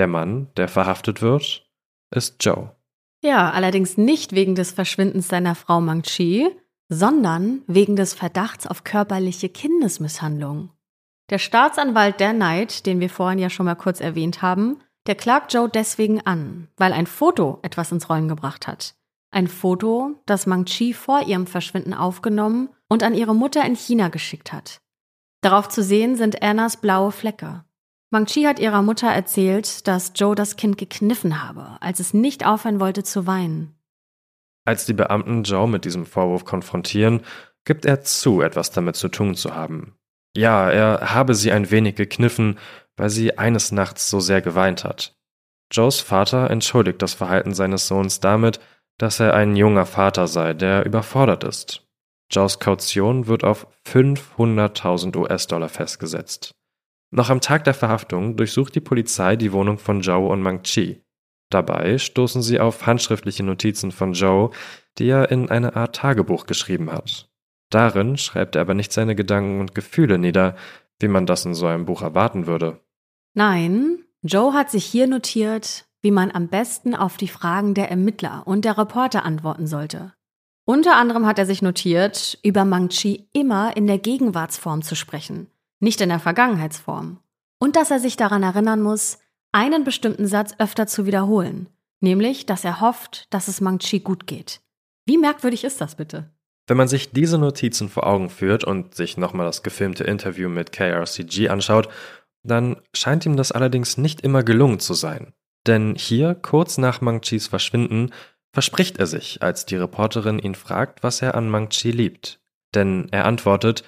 Der Mann, der verhaftet wird, ist Joe. Ja, allerdings nicht wegen des Verschwindens seiner Frau Mang Chi, sondern wegen des Verdachts auf körperliche Kindesmisshandlung. Der Staatsanwalt der Knight, den wir vorhin ja schon mal kurz erwähnt haben, der klagt Joe deswegen an, weil ein Foto etwas ins Rollen gebracht hat. Ein Foto, das Mang Chi vor ihrem Verschwinden aufgenommen und an ihre Mutter in China geschickt hat. Darauf zu sehen sind Annas blaue Flecke. Mang Chi hat ihrer Mutter erzählt, dass Joe das Kind gekniffen habe, als es nicht aufhören wollte zu weinen. Als die Beamten Joe mit diesem Vorwurf konfrontieren, gibt er zu, etwas damit zu tun zu haben. Ja, er habe sie ein wenig gekniffen, weil sie eines Nachts so sehr geweint hat. Joes Vater entschuldigt das Verhalten seines Sohns damit, dass er ein junger Vater sei, der überfordert ist. Joes Kaution wird auf 500.000 US-Dollar festgesetzt. Noch am Tag der Verhaftung durchsucht die Polizei die Wohnung von Joe und Mang Chi. Dabei stoßen sie auf handschriftliche Notizen von Joe, die er in eine Art Tagebuch geschrieben hat. Darin schreibt er aber nicht seine Gedanken und Gefühle nieder, wie man das in so einem Buch erwarten würde. Nein, Joe hat sich hier notiert, wie man am besten auf die Fragen der Ermittler und der Reporter antworten sollte. Unter anderem hat er sich notiert, über Mang-Chi immer in der Gegenwartsform zu sprechen, nicht in der Vergangenheitsform. Und dass er sich daran erinnern muss, einen bestimmten Satz öfter zu wiederholen, nämlich, dass er hofft, dass es Mang-Chi gut geht. Wie merkwürdig ist das bitte? Wenn man sich diese Notizen vor Augen führt und sich nochmal das gefilmte Interview mit KRCG anschaut, dann scheint ihm das allerdings nicht immer gelungen zu sein. Denn hier, kurz nach Mang-Chis Verschwinden, verspricht er sich, als die Reporterin ihn fragt, was er an Mang-Chi liebt. Denn er antwortet,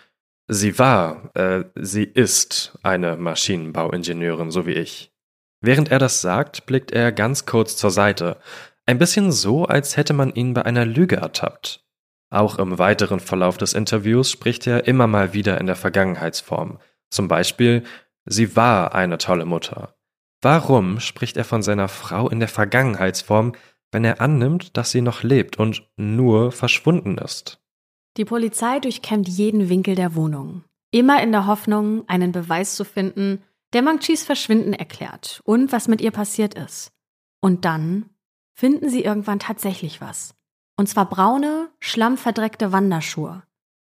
sie war, äh, sie ist eine Maschinenbauingenieurin, so wie ich. Während er das sagt, blickt er ganz kurz zur Seite, ein bisschen so, als hätte man ihn bei einer Lüge ertappt. Auch im weiteren Verlauf des Interviews spricht er immer mal wieder in der Vergangenheitsform. Zum Beispiel, sie war eine tolle Mutter. Warum spricht er von seiner Frau in der Vergangenheitsform, wenn er annimmt, dass sie noch lebt und nur verschwunden ist? Die Polizei durchkämmt jeden Winkel der Wohnung. Immer in der Hoffnung, einen Beweis zu finden, der Mangchis Verschwinden erklärt und was mit ihr passiert ist. Und dann finden sie irgendwann tatsächlich was. Und zwar braune, schlammverdreckte Wanderschuhe.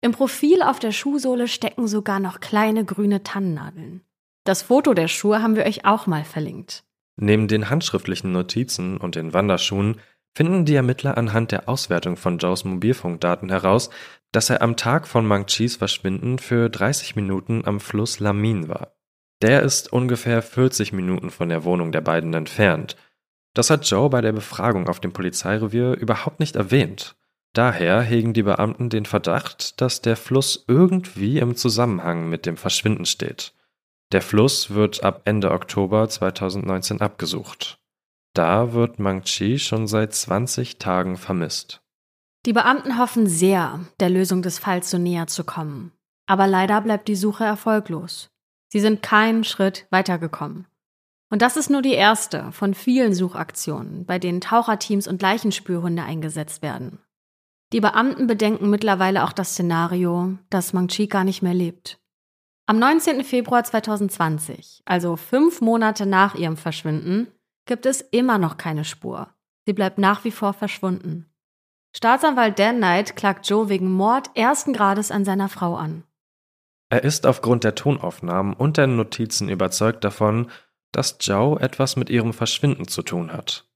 Im Profil auf der Schuhsohle stecken sogar noch kleine grüne Tannennadeln. Das Foto der Schuhe haben wir euch auch mal verlinkt. Neben den handschriftlichen Notizen und den Wanderschuhen finden die Ermittler anhand der Auswertung von Joes Mobilfunkdaten heraus, dass er am Tag von Mang Chis Verschwinden für 30 Minuten am Fluss Lamin war. Der ist ungefähr 40 Minuten von der Wohnung der beiden entfernt. Das hat Joe bei der Befragung auf dem Polizeirevier überhaupt nicht erwähnt. Daher hegen die Beamten den Verdacht, dass der Fluss irgendwie im Zusammenhang mit dem Verschwinden steht. Der Fluss wird ab Ende Oktober 2019 abgesucht. Da wird Mang Chi schon seit 20 Tagen vermisst. Die Beamten hoffen sehr, der Lösung des Falls so näher zu kommen. Aber leider bleibt die Suche erfolglos. Sie sind keinen Schritt weitergekommen. Und das ist nur die erste von vielen Suchaktionen, bei denen Taucherteams und Leichenspürhunde eingesetzt werden. Die Beamten bedenken mittlerweile auch das Szenario, dass Mang Chi gar nicht mehr lebt. Am 19. Februar 2020, also fünf Monate nach ihrem Verschwinden, gibt es immer noch keine Spur. Sie bleibt nach wie vor verschwunden. Staatsanwalt Dan Knight klagt Joe wegen Mord ersten Grades an seiner Frau an. Er ist aufgrund der Tonaufnahmen und der Notizen überzeugt davon, dass Joe etwas mit ihrem Verschwinden zu tun hat.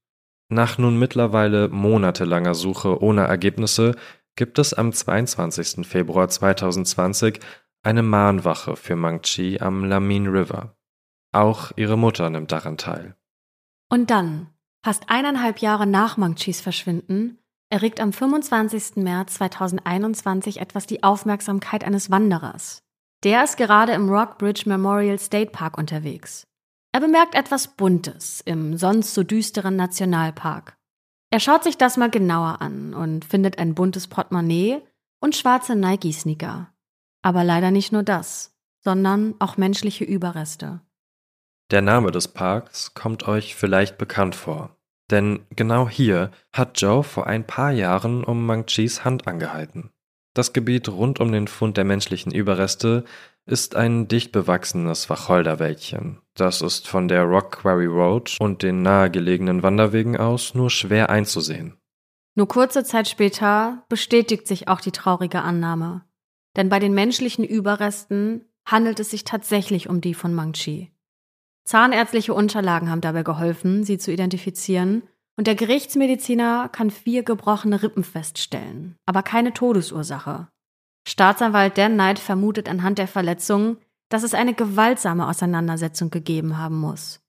Nach nun mittlerweile monatelanger Suche ohne Ergebnisse gibt es am 22. Februar 2020 eine Mahnwache für Mang Chi am Lamin River. Auch ihre Mutter nimmt daran teil. Und dann, fast eineinhalb Jahre nach Mang Chis Verschwinden, erregt am 25. März 2021 etwas die Aufmerksamkeit eines Wanderers. Der ist gerade im Rockbridge Memorial State Park unterwegs. Er bemerkt etwas Buntes im sonst so düsteren Nationalpark. Er schaut sich das mal genauer an und findet ein buntes Portemonnaie und schwarze Nike-Sneaker. Aber leider nicht nur das, sondern auch menschliche Überreste. Der Name des Parks kommt euch vielleicht bekannt vor, denn genau hier hat Joe vor ein paar Jahren um Mang Chis Hand angehalten. Das Gebiet rund um den Fund der menschlichen Überreste ist ein dicht bewachsenes Wacholderwäldchen. Das ist von der Rock Quarry Road und den nahegelegenen Wanderwegen aus nur schwer einzusehen. Nur kurze Zeit später bestätigt sich auch die traurige Annahme. Denn bei den menschlichen Überresten handelt es sich tatsächlich um die von Mangchi. Zahnärztliche Unterlagen haben dabei geholfen, sie zu identifizieren, und der Gerichtsmediziner kann vier gebrochene Rippen feststellen, aber keine Todesursache. Staatsanwalt Dan Knight vermutet anhand der Verletzungen, dass es eine gewaltsame Auseinandersetzung gegeben haben muss.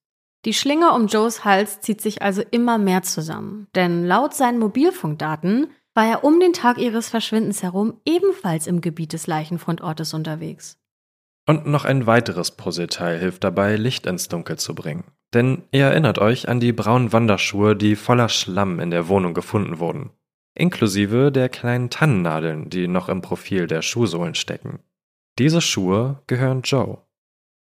Die Schlinge um Joes Hals zieht sich also immer mehr zusammen, denn laut seinen Mobilfunkdaten war er um den Tag ihres Verschwindens herum ebenfalls im Gebiet des Leichenfundortes unterwegs. Und noch ein weiteres Puzzleteil hilft dabei, Licht ins Dunkel zu bringen. Denn ihr erinnert euch an die braunen Wanderschuhe, die voller Schlamm in der Wohnung gefunden wurden. Inklusive der kleinen Tannennadeln, die noch im Profil der Schuhsohlen stecken. Diese Schuhe gehören Joe.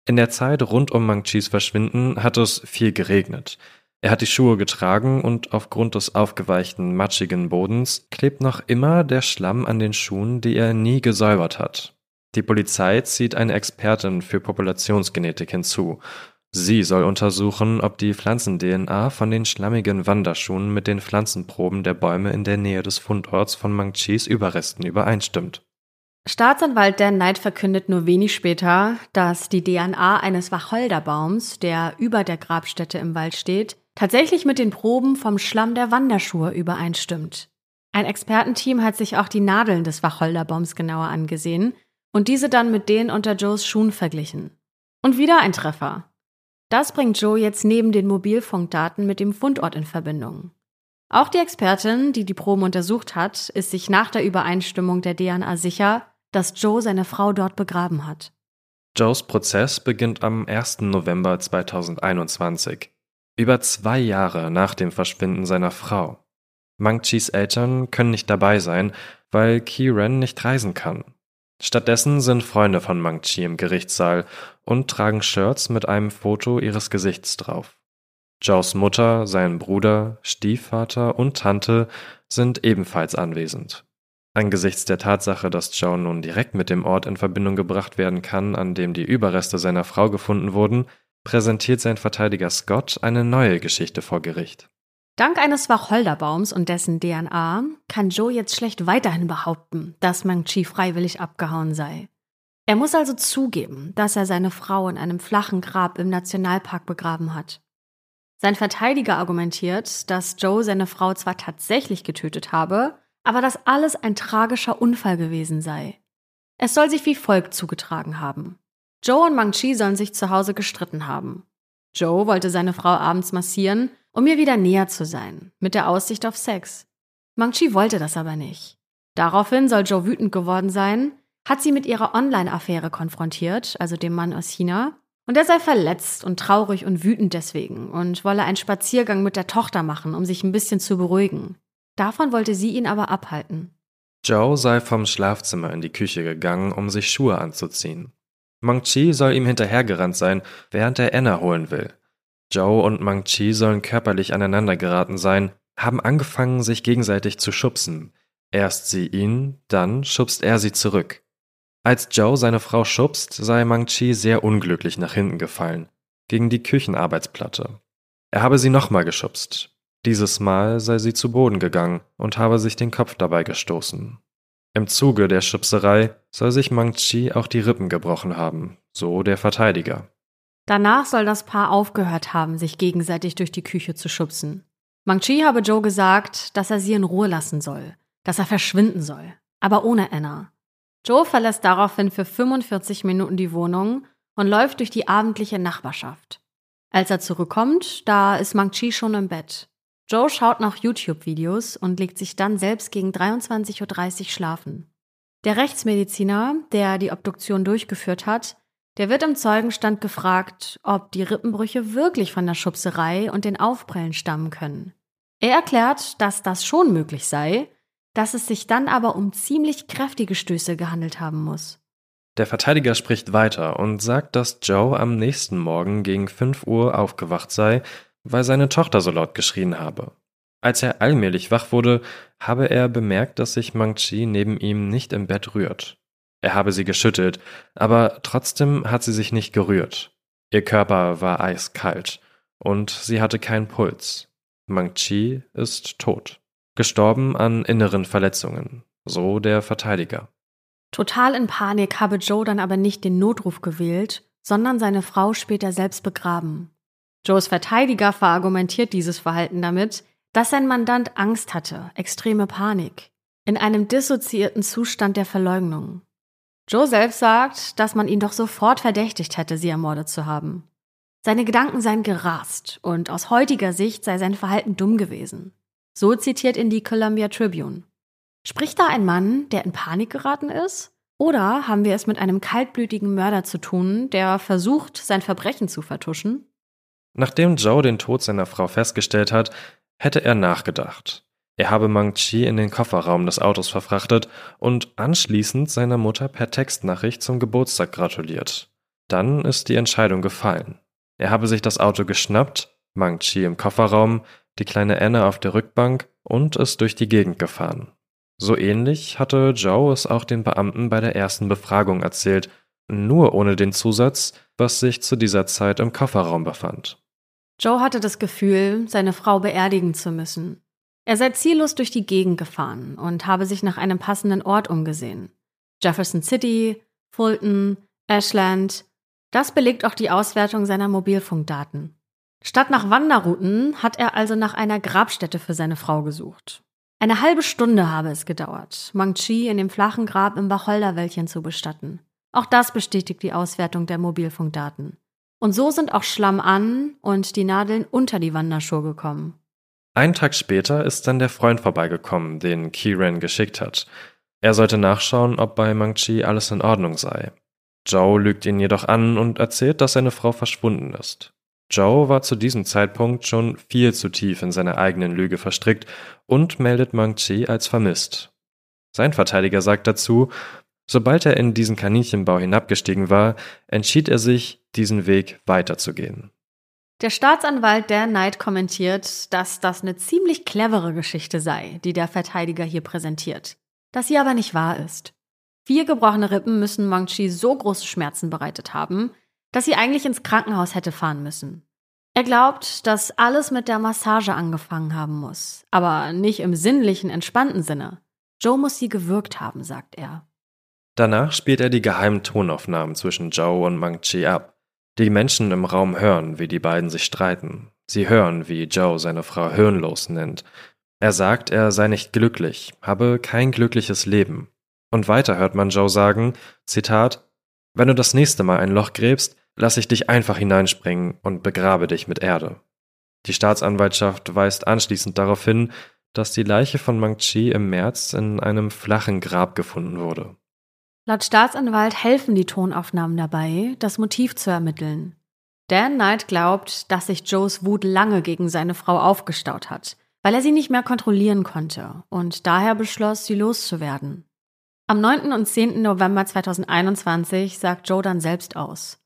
In der Zeit rund um Mangchis Verschwinden hat es viel geregnet. Er hat die Schuhe getragen und aufgrund des aufgeweichten, matschigen Bodens klebt noch immer der Schlamm an den Schuhen, die er nie gesäubert hat. Die Polizei zieht eine Expertin für Populationsgenetik hinzu. Sie soll untersuchen, ob die Pflanzen-DNA von den schlammigen Wanderschuhen mit den Pflanzenproben der Bäume in der Nähe des Fundorts von Mangchis Überresten übereinstimmt. Staatsanwalt Dan Knight verkündet nur wenig später, dass die DNA eines Wacholderbaums, der über der Grabstätte im Wald steht, tatsächlich mit den Proben vom Schlamm der Wanderschuhe übereinstimmt. Ein Expertenteam hat sich auch die Nadeln des Wacholderbaums genauer angesehen und diese dann mit denen unter Joes Schuhen verglichen. Und wieder ein Treffer. Das bringt Joe jetzt neben den Mobilfunkdaten mit dem Fundort in Verbindung. Auch die Expertin, die die Proben untersucht hat, ist sich nach der Übereinstimmung der DNA sicher, dass Joe seine Frau dort begraben hat. Joes Prozess beginnt am 1. November 2021 über zwei Jahre nach dem Verschwinden seiner Frau. Mangchis Eltern können nicht dabei sein, weil Kieran nicht reisen kann. Stattdessen sind Freunde von Mangchi im Gerichtssaal und tragen Shirts mit einem Foto ihres Gesichts drauf. Joes Mutter, sein Bruder, Stiefvater und Tante sind ebenfalls anwesend. Angesichts der Tatsache, dass Joe nun direkt mit dem Ort in Verbindung gebracht werden kann, an dem die Überreste seiner Frau gefunden wurden, präsentiert sein Verteidiger Scott eine neue Geschichte vor Gericht. Dank eines Wacholderbaums und dessen DNA kann Joe jetzt schlecht weiterhin behaupten, dass Mang-Chi freiwillig abgehauen sei. Er muss also zugeben, dass er seine Frau in einem flachen Grab im Nationalpark begraben hat. Sein Verteidiger argumentiert, dass Joe seine Frau zwar tatsächlich getötet habe, aber dass alles ein tragischer Unfall gewesen sei. Es soll sich wie folgt zugetragen haben. Joe und Mang Chi sollen sich zu Hause gestritten haben. Joe wollte seine Frau abends massieren, um ihr wieder näher zu sein, mit der Aussicht auf Sex. Mang Chi wollte das aber nicht. Daraufhin soll Joe wütend geworden sein, hat sie mit ihrer Online-Affäre konfrontiert, also dem Mann aus China, und er sei verletzt und traurig und wütend deswegen und wolle einen Spaziergang mit der Tochter machen, um sich ein bisschen zu beruhigen. Davon wollte sie ihn aber abhalten. Joe sei vom Schlafzimmer in die Küche gegangen, um sich Schuhe anzuziehen. Mang Chi soll ihm hinterhergerannt sein, während er Anna holen will. Joe und Mang Chi sollen körperlich aneinander geraten sein, haben angefangen, sich gegenseitig zu schubsen. Erst sie ihn, dann schubst er sie zurück. Als Joe seine Frau schubst, sei Mang Chi sehr unglücklich nach hinten gefallen, gegen die Küchenarbeitsplatte. Er habe sie nochmal geschubst. Dieses Mal sei sie zu Boden gegangen und habe sich den Kopf dabei gestoßen. Im Zuge der Schubserei soll sich Mang Chi auch die Rippen gebrochen haben, so der Verteidiger. Danach soll das Paar aufgehört haben, sich gegenseitig durch die Küche zu schubsen. Mang Chi habe Joe gesagt, dass er sie in Ruhe lassen soll, dass er verschwinden soll, aber ohne Anna. Joe verlässt daraufhin für 45 Minuten die Wohnung und läuft durch die abendliche Nachbarschaft. Als er zurückkommt, da ist Mang Chi schon im Bett. Joe schaut nach YouTube-Videos und legt sich dann selbst gegen 23.30 Uhr schlafen. Der Rechtsmediziner, der die Obduktion durchgeführt hat, der wird im Zeugenstand gefragt, ob die Rippenbrüche wirklich von der Schubserei und den Aufprellen stammen können. Er erklärt, dass das schon möglich sei, dass es sich dann aber um ziemlich kräftige Stöße gehandelt haben muss. Der Verteidiger spricht weiter und sagt, dass Joe am nächsten Morgen gegen 5 Uhr aufgewacht sei, weil seine Tochter so laut geschrien habe. Als er allmählich wach wurde, habe er bemerkt, dass sich Mang Chi neben ihm nicht im Bett rührt. Er habe sie geschüttelt, aber trotzdem hat sie sich nicht gerührt. Ihr Körper war eiskalt und sie hatte keinen Puls. Mang Chi ist tot. Gestorben an inneren Verletzungen, so der Verteidiger. Total in Panik habe Joe dann aber nicht den Notruf gewählt, sondern seine Frau später selbst begraben. Joes Verteidiger verargumentiert dieses Verhalten damit, dass sein Mandant Angst hatte, extreme Panik, in einem dissoziierten Zustand der Verleugnung. Joe selbst sagt, dass man ihn doch sofort verdächtigt hätte, sie ermordet zu haben. Seine Gedanken seien gerast und aus heutiger Sicht sei sein Verhalten dumm gewesen. So zitiert ihn die Columbia Tribune. Spricht da ein Mann, der in Panik geraten ist? Oder haben wir es mit einem kaltblütigen Mörder zu tun, der versucht, sein Verbrechen zu vertuschen? Nachdem Joe den Tod seiner Frau festgestellt hat, hätte er nachgedacht. Er habe Mang Chi in den Kofferraum des Autos verfrachtet und anschließend seiner Mutter per Textnachricht zum Geburtstag gratuliert. Dann ist die Entscheidung gefallen. Er habe sich das Auto geschnappt, Mang Chi im Kofferraum, die kleine Anna auf der Rückbank und ist durch die Gegend gefahren. So ähnlich hatte Joe es auch den Beamten bei der ersten Befragung erzählt, nur ohne den Zusatz, was sich zu dieser Zeit im Kofferraum befand. Joe hatte das Gefühl, seine Frau beerdigen zu müssen. Er sei ziellos durch die Gegend gefahren und habe sich nach einem passenden Ort umgesehen. Jefferson City, Fulton, Ashland. Das belegt auch die Auswertung seiner Mobilfunkdaten. Statt nach Wanderrouten hat er also nach einer Grabstätte für seine Frau gesucht. Eine halbe Stunde habe es gedauert, Mang Chi in dem flachen Grab im Wacholderwäldchen zu bestatten. Auch das bestätigt die Auswertung der Mobilfunkdaten. Und so sind auch Schlamm an und die Nadeln unter die Wanderschuhe gekommen. Einen Tag später ist dann der Freund vorbeigekommen, den Kieran geschickt hat. Er sollte nachschauen, ob bei Mangchi alles in Ordnung sei. Joe lügt ihn jedoch an und erzählt, dass seine Frau verschwunden ist. Joe war zu diesem Zeitpunkt schon viel zu tief in seine eigenen Lüge verstrickt und meldet Mangchi als vermisst. Sein Verteidiger sagt dazu, Sobald er in diesen Kaninchenbau hinabgestiegen war, entschied er sich, diesen Weg weiterzugehen. Der Staatsanwalt Dan Knight kommentiert, dass das eine ziemlich clevere Geschichte sei, die der Verteidiger hier präsentiert, dass sie aber nicht wahr ist. Vier gebrochene Rippen müssen Wang Chi so große Schmerzen bereitet haben, dass sie eigentlich ins Krankenhaus hätte fahren müssen. Er glaubt, dass alles mit der Massage angefangen haben muss, aber nicht im sinnlichen, entspannten Sinne. Joe muss sie gewirkt haben, sagt er. Danach spielt er die geheimen Tonaufnahmen zwischen Joe und Mang Chi ab. Die Menschen im Raum hören, wie die beiden sich streiten. Sie hören, wie Joe seine Frau hirnlos nennt. Er sagt, er sei nicht glücklich, habe kein glückliches Leben. Und weiter hört man Joe sagen, Zitat, wenn du das nächste Mal ein Loch gräbst, lass ich dich einfach hineinspringen und begrabe dich mit Erde. Die Staatsanwaltschaft weist anschließend darauf hin, dass die Leiche von Mang Chi im März in einem flachen Grab gefunden wurde. Laut Staatsanwalt helfen die Tonaufnahmen dabei, das Motiv zu ermitteln. Dan Knight glaubt, dass sich Joes Wut lange gegen seine Frau aufgestaut hat, weil er sie nicht mehr kontrollieren konnte und daher beschloss, sie loszuwerden. Am 9. und 10. November 2021 sagt Joe dann selbst aus.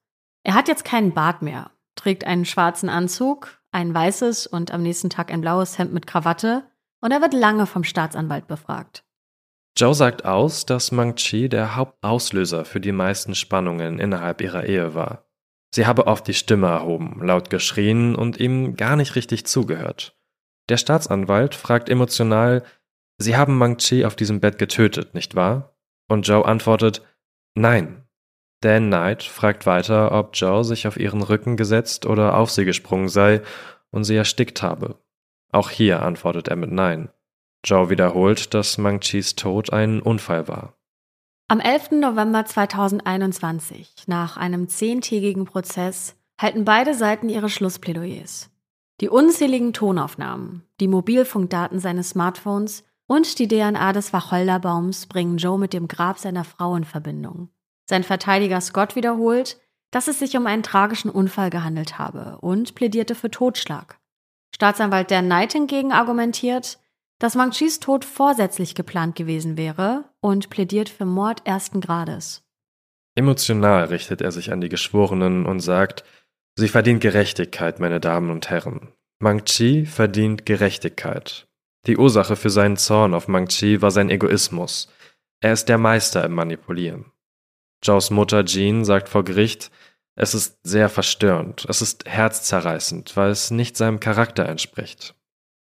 Er hat jetzt keinen Bart mehr, trägt einen schwarzen Anzug, ein weißes und am nächsten Tag ein blaues Hemd mit Krawatte und er wird lange vom Staatsanwalt befragt. Joe sagt aus, dass Mang Chi der Hauptauslöser für die meisten Spannungen innerhalb ihrer Ehe war. Sie habe oft die Stimme erhoben, laut geschrien und ihm gar nicht richtig zugehört. Der Staatsanwalt fragt emotional, Sie haben Mang Chi auf diesem Bett getötet, nicht wahr? Und Joe antwortet, Nein. Dan Knight fragt weiter, ob Joe sich auf ihren Rücken gesetzt oder auf sie gesprungen sei und sie erstickt habe. Auch hier antwortet er mit Nein. Joe wiederholt, dass Mang Chis Tod ein Unfall war. Am 11. November 2021, nach einem zehntägigen Prozess, halten beide Seiten ihre Schlussplädoyers. Die unzähligen Tonaufnahmen, die Mobilfunkdaten seines Smartphones und die DNA des Wacholderbaums bringen Joe mit dem Grab seiner Frau in Verbindung. Sein Verteidiger Scott wiederholt, dass es sich um einen tragischen Unfall gehandelt habe und plädierte für Totschlag. Staatsanwalt Dan Knight hingegen argumentiert, dass Mang Chis Tod vorsätzlich geplant gewesen wäre und plädiert für Mord ersten Grades. Emotional richtet er sich an die Geschworenen und sagt, Sie verdient Gerechtigkeit, meine Damen und Herren. Mang Chi verdient Gerechtigkeit. Die Ursache für seinen Zorn auf Mang Chi war sein Egoismus. Er ist der Meister im Manipulieren. Joes Mutter Jean sagt vor Gericht, es ist sehr verstörend, es ist herzzerreißend, weil es nicht seinem Charakter entspricht.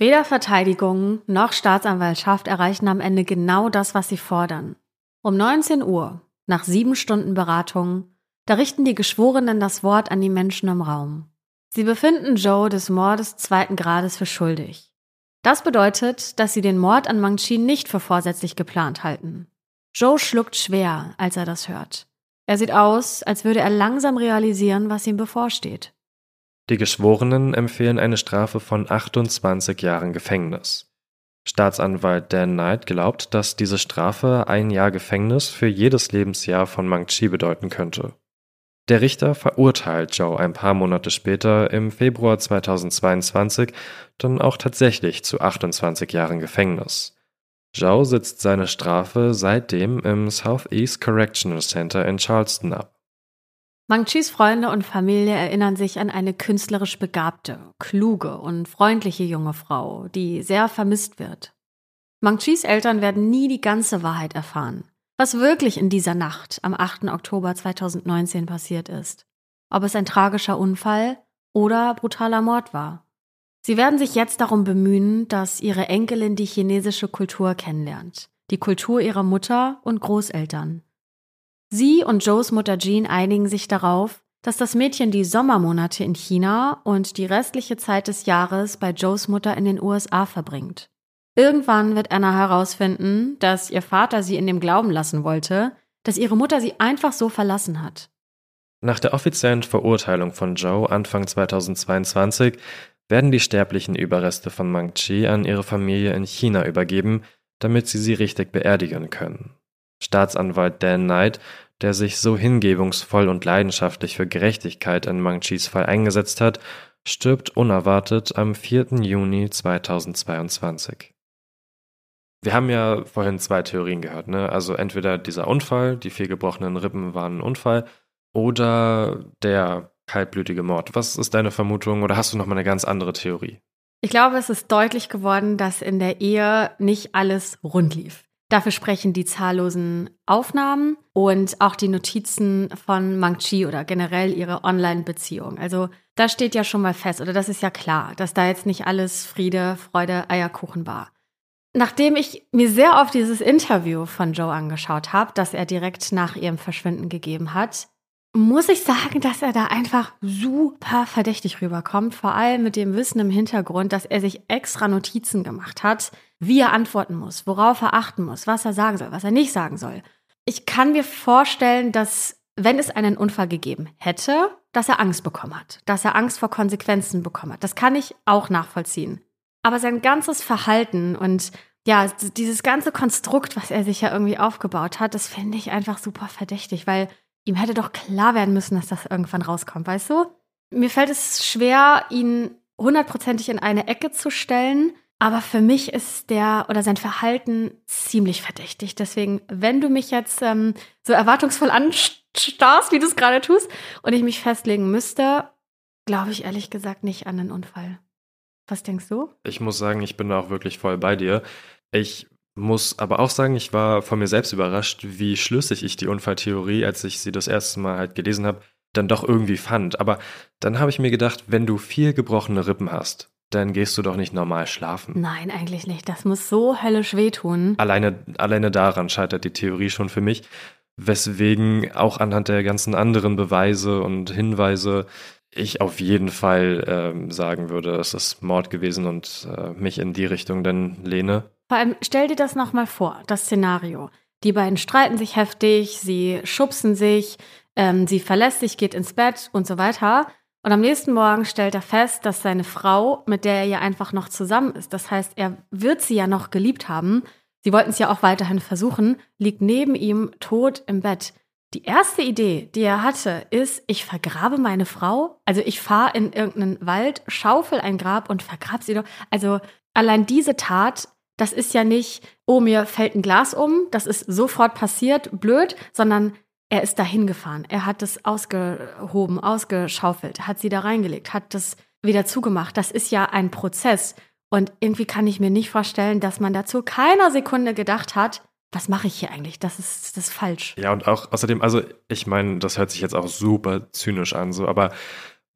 Weder Verteidigung noch Staatsanwaltschaft erreichen am Ende genau das, was sie fordern. Um 19 Uhr, nach sieben Stunden Beratung, da richten die Geschworenen das Wort an die Menschen im Raum. Sie befinden Joe des Mordes zweiten Grades für schuldig. Das bedeutet, dass sie den Mord an Mang Chi nicht für vorsätzlich geplant halten. Joe schluckt schwer, als er das hört. Er sieht aus, als würde er langsam realisieren, was ihm bevorsteht. Die Geschworenen empfehlen eine Strafe von 28 Jahren Gefängnis. Staatsanwalt Dan Knight glaubt, dass diese Strafe ein Jahr Gefängnis für jedes Lebensjahr von Mang Chi bedeuten könnte. Der Richter verurteilt Joe ein paar Monate später im Februar 2022 dann auch tatsächlich zu 28 Jahren Gefängnis. Zhao sitzt seine Strafe seitdem im Southeast Correctional Center in Charleston ab. Mang Chis Freunde und Familie erinnern sich an eine künstlerisch begabte, kluge und freundliche junge Frau, die sehr vermisst wird. Mang Chis Eltern werden nie die ganze Wahrheit erfahren, was wirklich in dieser Nacht am 8. Oktober 2019 passiert ist. Ob es ein tragischer Unfall oder brutaler Mord war. Sie werden sich jetzt darum bemühen, dass ihre Enkelin die chinesische Kultur kennenlernt, die Kultur ihrer Mutter und Großeltern. Sie und Joes Mutter Jean einigen sich darauf, dass das Mädchen die Sommermonate in China und die restliche Zeit des Jahres bei Joes Mutter in den USA verbringt. Irgendwann wird Anna herausfinden, dass ihr Vater sie in dem Glauben lassen wollte, dass ihre Mutter sie einfach so verlassen hat. Nach der offiziellen Verurteilung von Joe Anfang 2022 werden die sterblichen Überreste von Mang Chi an ihre Familie in China übergeben, damit sie sie richtig beerdigen können. Staatsanwalt Dan Knight, der sich so hingebungsvoll und leidenschaftlich für Gerechtigkeit in Mang Chis Fall eingesetzt hat, stirbt unerwartet am 4. Juni 2022. Wir haben ja vorhin zwei Theorien gehört, ne? Also entweder dieser Unfall, die vier gebrochenen Rippen waren ein Unfall, oder der kaltblütige Mord. Was ist deine Vermutung oder hast du noch mal eine ganz andere Theorie? Ich glaube, es ist deutlich geworden, dass in der Ehe nicht alles rund lief. Dafür sprechen die zahllosen Aufnahmen und auch die Notizen von Mang Chi oder generell ihre Online-Beziehung. Also da steht ja schon mal fest, oder das ist ja klar, dass da jetzt nicht alles Friede, Freude, Eierkuchen war. Nachdem ich mir sehr oft dieses Interview von Joe angeschaut habe, das er direkt nach ihrem Verschwinden gegeben hat, muss ich sagen, dass er da einfach super verdächtig rüberkommt. Vor allem mit dem Wissen im Hintergrund, dass er sich extra Notizen gemacht hat, wie er antworten muss, worauf er achten muss, was er sagen soll, was er nicht sagen soll. Ich kann mir vorstellen, dass wenn es einen Unfall gegeben hätte, dass er Angst bekommen hat, dass er Angst vor Konsequenzen bekommen hat. Das kann ich auch nachvollziehen. Aber sein ganzes Verhalten und ja, dieses ganze Konstrukt, was er sich ja irgendwie aufgebaut hat, das finde ich einfach super verdächtig, weil ihm hätte doch klar werden müssen, dass das irgendwann rauskommt, weißt du? Mir fällt es schwer, ihn hundertprozentig in eine Ecke zu stellen, aber für mich ist der oder sein Verhalten ziemlich verdächtig. Deswegen, wenn du mich jetzt ähm, so erwartungsvoll anstarrst, wie du es gerade tust, und ich mich festlegen müsste, glaube ich ehrlich gesagt nicht an einen Unfall. Was denkst du? Ich muss sagen, ich bin da auch wirklich voll bei dir. Ich muss aber auch sagen, ich war von mir selbst überrascht, wie schlüssig ich die Unfalltheorie, als ich sie das erste Mal halt gelesen habe, dann doch irgendwie fand. Aber dann habe ich mir gedacht, wenn du vier gebrochene Rippen hast, dann gehst du doch nicht normal schlafen. Nein, eigentlich nicht. Das muss so höllisch wehtun. Alleine, alleine daran scheitert die Theorie schon für mich. Weswegen auch anhand der ganzen anderen Beweise und Hinweise ich auf jeden Fall ähm, sagen würde, es ist Mord gewesen und äh, mich in die Richtung dann lehne. Vor allem stell dir das nochmal vor, das Szenario. Die beiden streiten sich heftig, sie schubsen sich, ähm, sie verlässt sich, geht ins Bett und so weiter. Und am nächsten Morgen stellt er fest, dass seine Frau, mit der er ja einfach noch zusammen ist, das heißt, er wird sie ja noch geliebt haben, sie wollten es ja auch weiterhin versuchen, liegt neben ihm tot im Bett. Die erste Idee, die er hatte, ist, ich vergrabe meine Frau. Also ich fahre in irgendeinen Wald, schaufel ein Grab und vergrab sie doch. Also allein diese Tat das ist ja nicht, oh, mir fällt ein Glas um, das ist sofort passiert, blöd, sondern er ist dahin gefahren. Er hat es ausgehoben, ausgeschaufelt, hat sie da reingelegt, hat das wieder zugemacht. Das ist ja ein Prozess. Und irgendwie kann ich mir nicht vorstellen, dass man dazu keiner Sekunde gedacht hat, was mache ich hier eigentlich? Das ist, das ist falsch. Ja, und auch außerdem, also ich meine, das hört sich jetzt auch super zynisch an, so, aber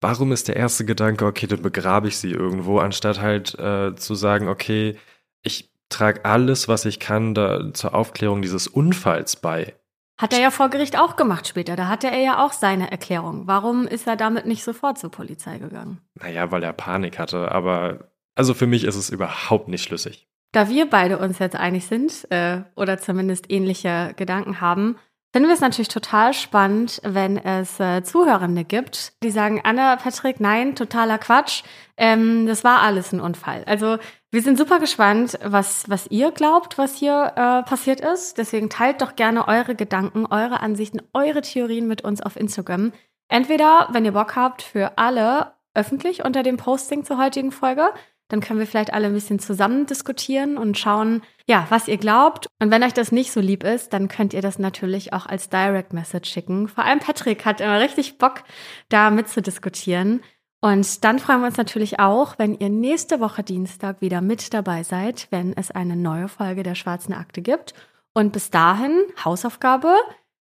warum ist der erste Gedanke, okay, dann begrabe ich sie irgendwo, anstatt halt äh, zu sagen, okay, ich trage alles, was ich kann, da, zur Aufklärung dieses Unfalls bei. Hat er ja vor Gericht auch gemacht später. Da hatte er ja auch seine Erklärung. Warum ist er damit nicht sofort zur Polizei gegangen? Naja, weil er Panik hatte. Aber also für mich ist es überhaupt nicht schlüssig. Da wir beide uns jetzt einig sind äh, oder zumindest ähnliche Gedanken haben, finden wir es natürlich total spannend, wenn es äh, Zuhörende gibt, die sagen, Anne, Patrick, nein, totaler Quatsch. Ähm, das war alles ein Unfall. Also wir sind super gespannt, was, was ihr glaubt, was hier äh, passiert ist. Deswegen teilt doch gerne eure Gedanken, eure Ansichten, eure Theorien mit uns auf Instagram. Entweder, wenn ihr Bock habt, für alle öffentlich unter dem Posting zur heutigen Folge dann können wir vielleicht alle ein bisschen zusammen diskutieren und schauen, ja, was ihr glaubt. Und wenn euch das nicht so lieb ist, dann könnt ihr das natürlich auch als Direct Message schicken. Vor allem Patrick hat immer richtig Bock, da mitzudiskutieren. Und dann freuen wir uns natürlich auch, wenn ihr nächste Woche Dienstag wieder mit dabei seid, wenn es eine neue Folge der Schwarzen Akte gibt. Und bis dahin, Hausaufgabe,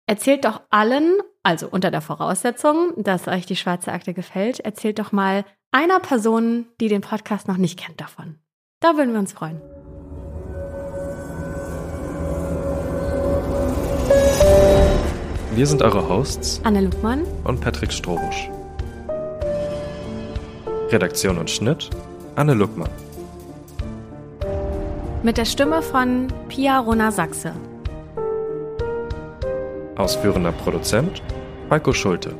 erzählt doch allen, also unter der Voraussetzung, dass euch die Schwarze Akte gefällt, erzählt doch mal einer Person, die den Podcast noch nicht kennt, davon. Da würden wir uns freuen. Wir sind eure Hosts Anne Lugmann und Patrick Strobusch. Redaktion und Schnitt Anne Luckmann. Mit der Stimme von Pia Rona Sachse. Ausführender Produzent Falco Schulte.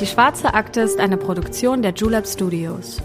Die Schwarze Akte ist eine Produktion der Julep Studios.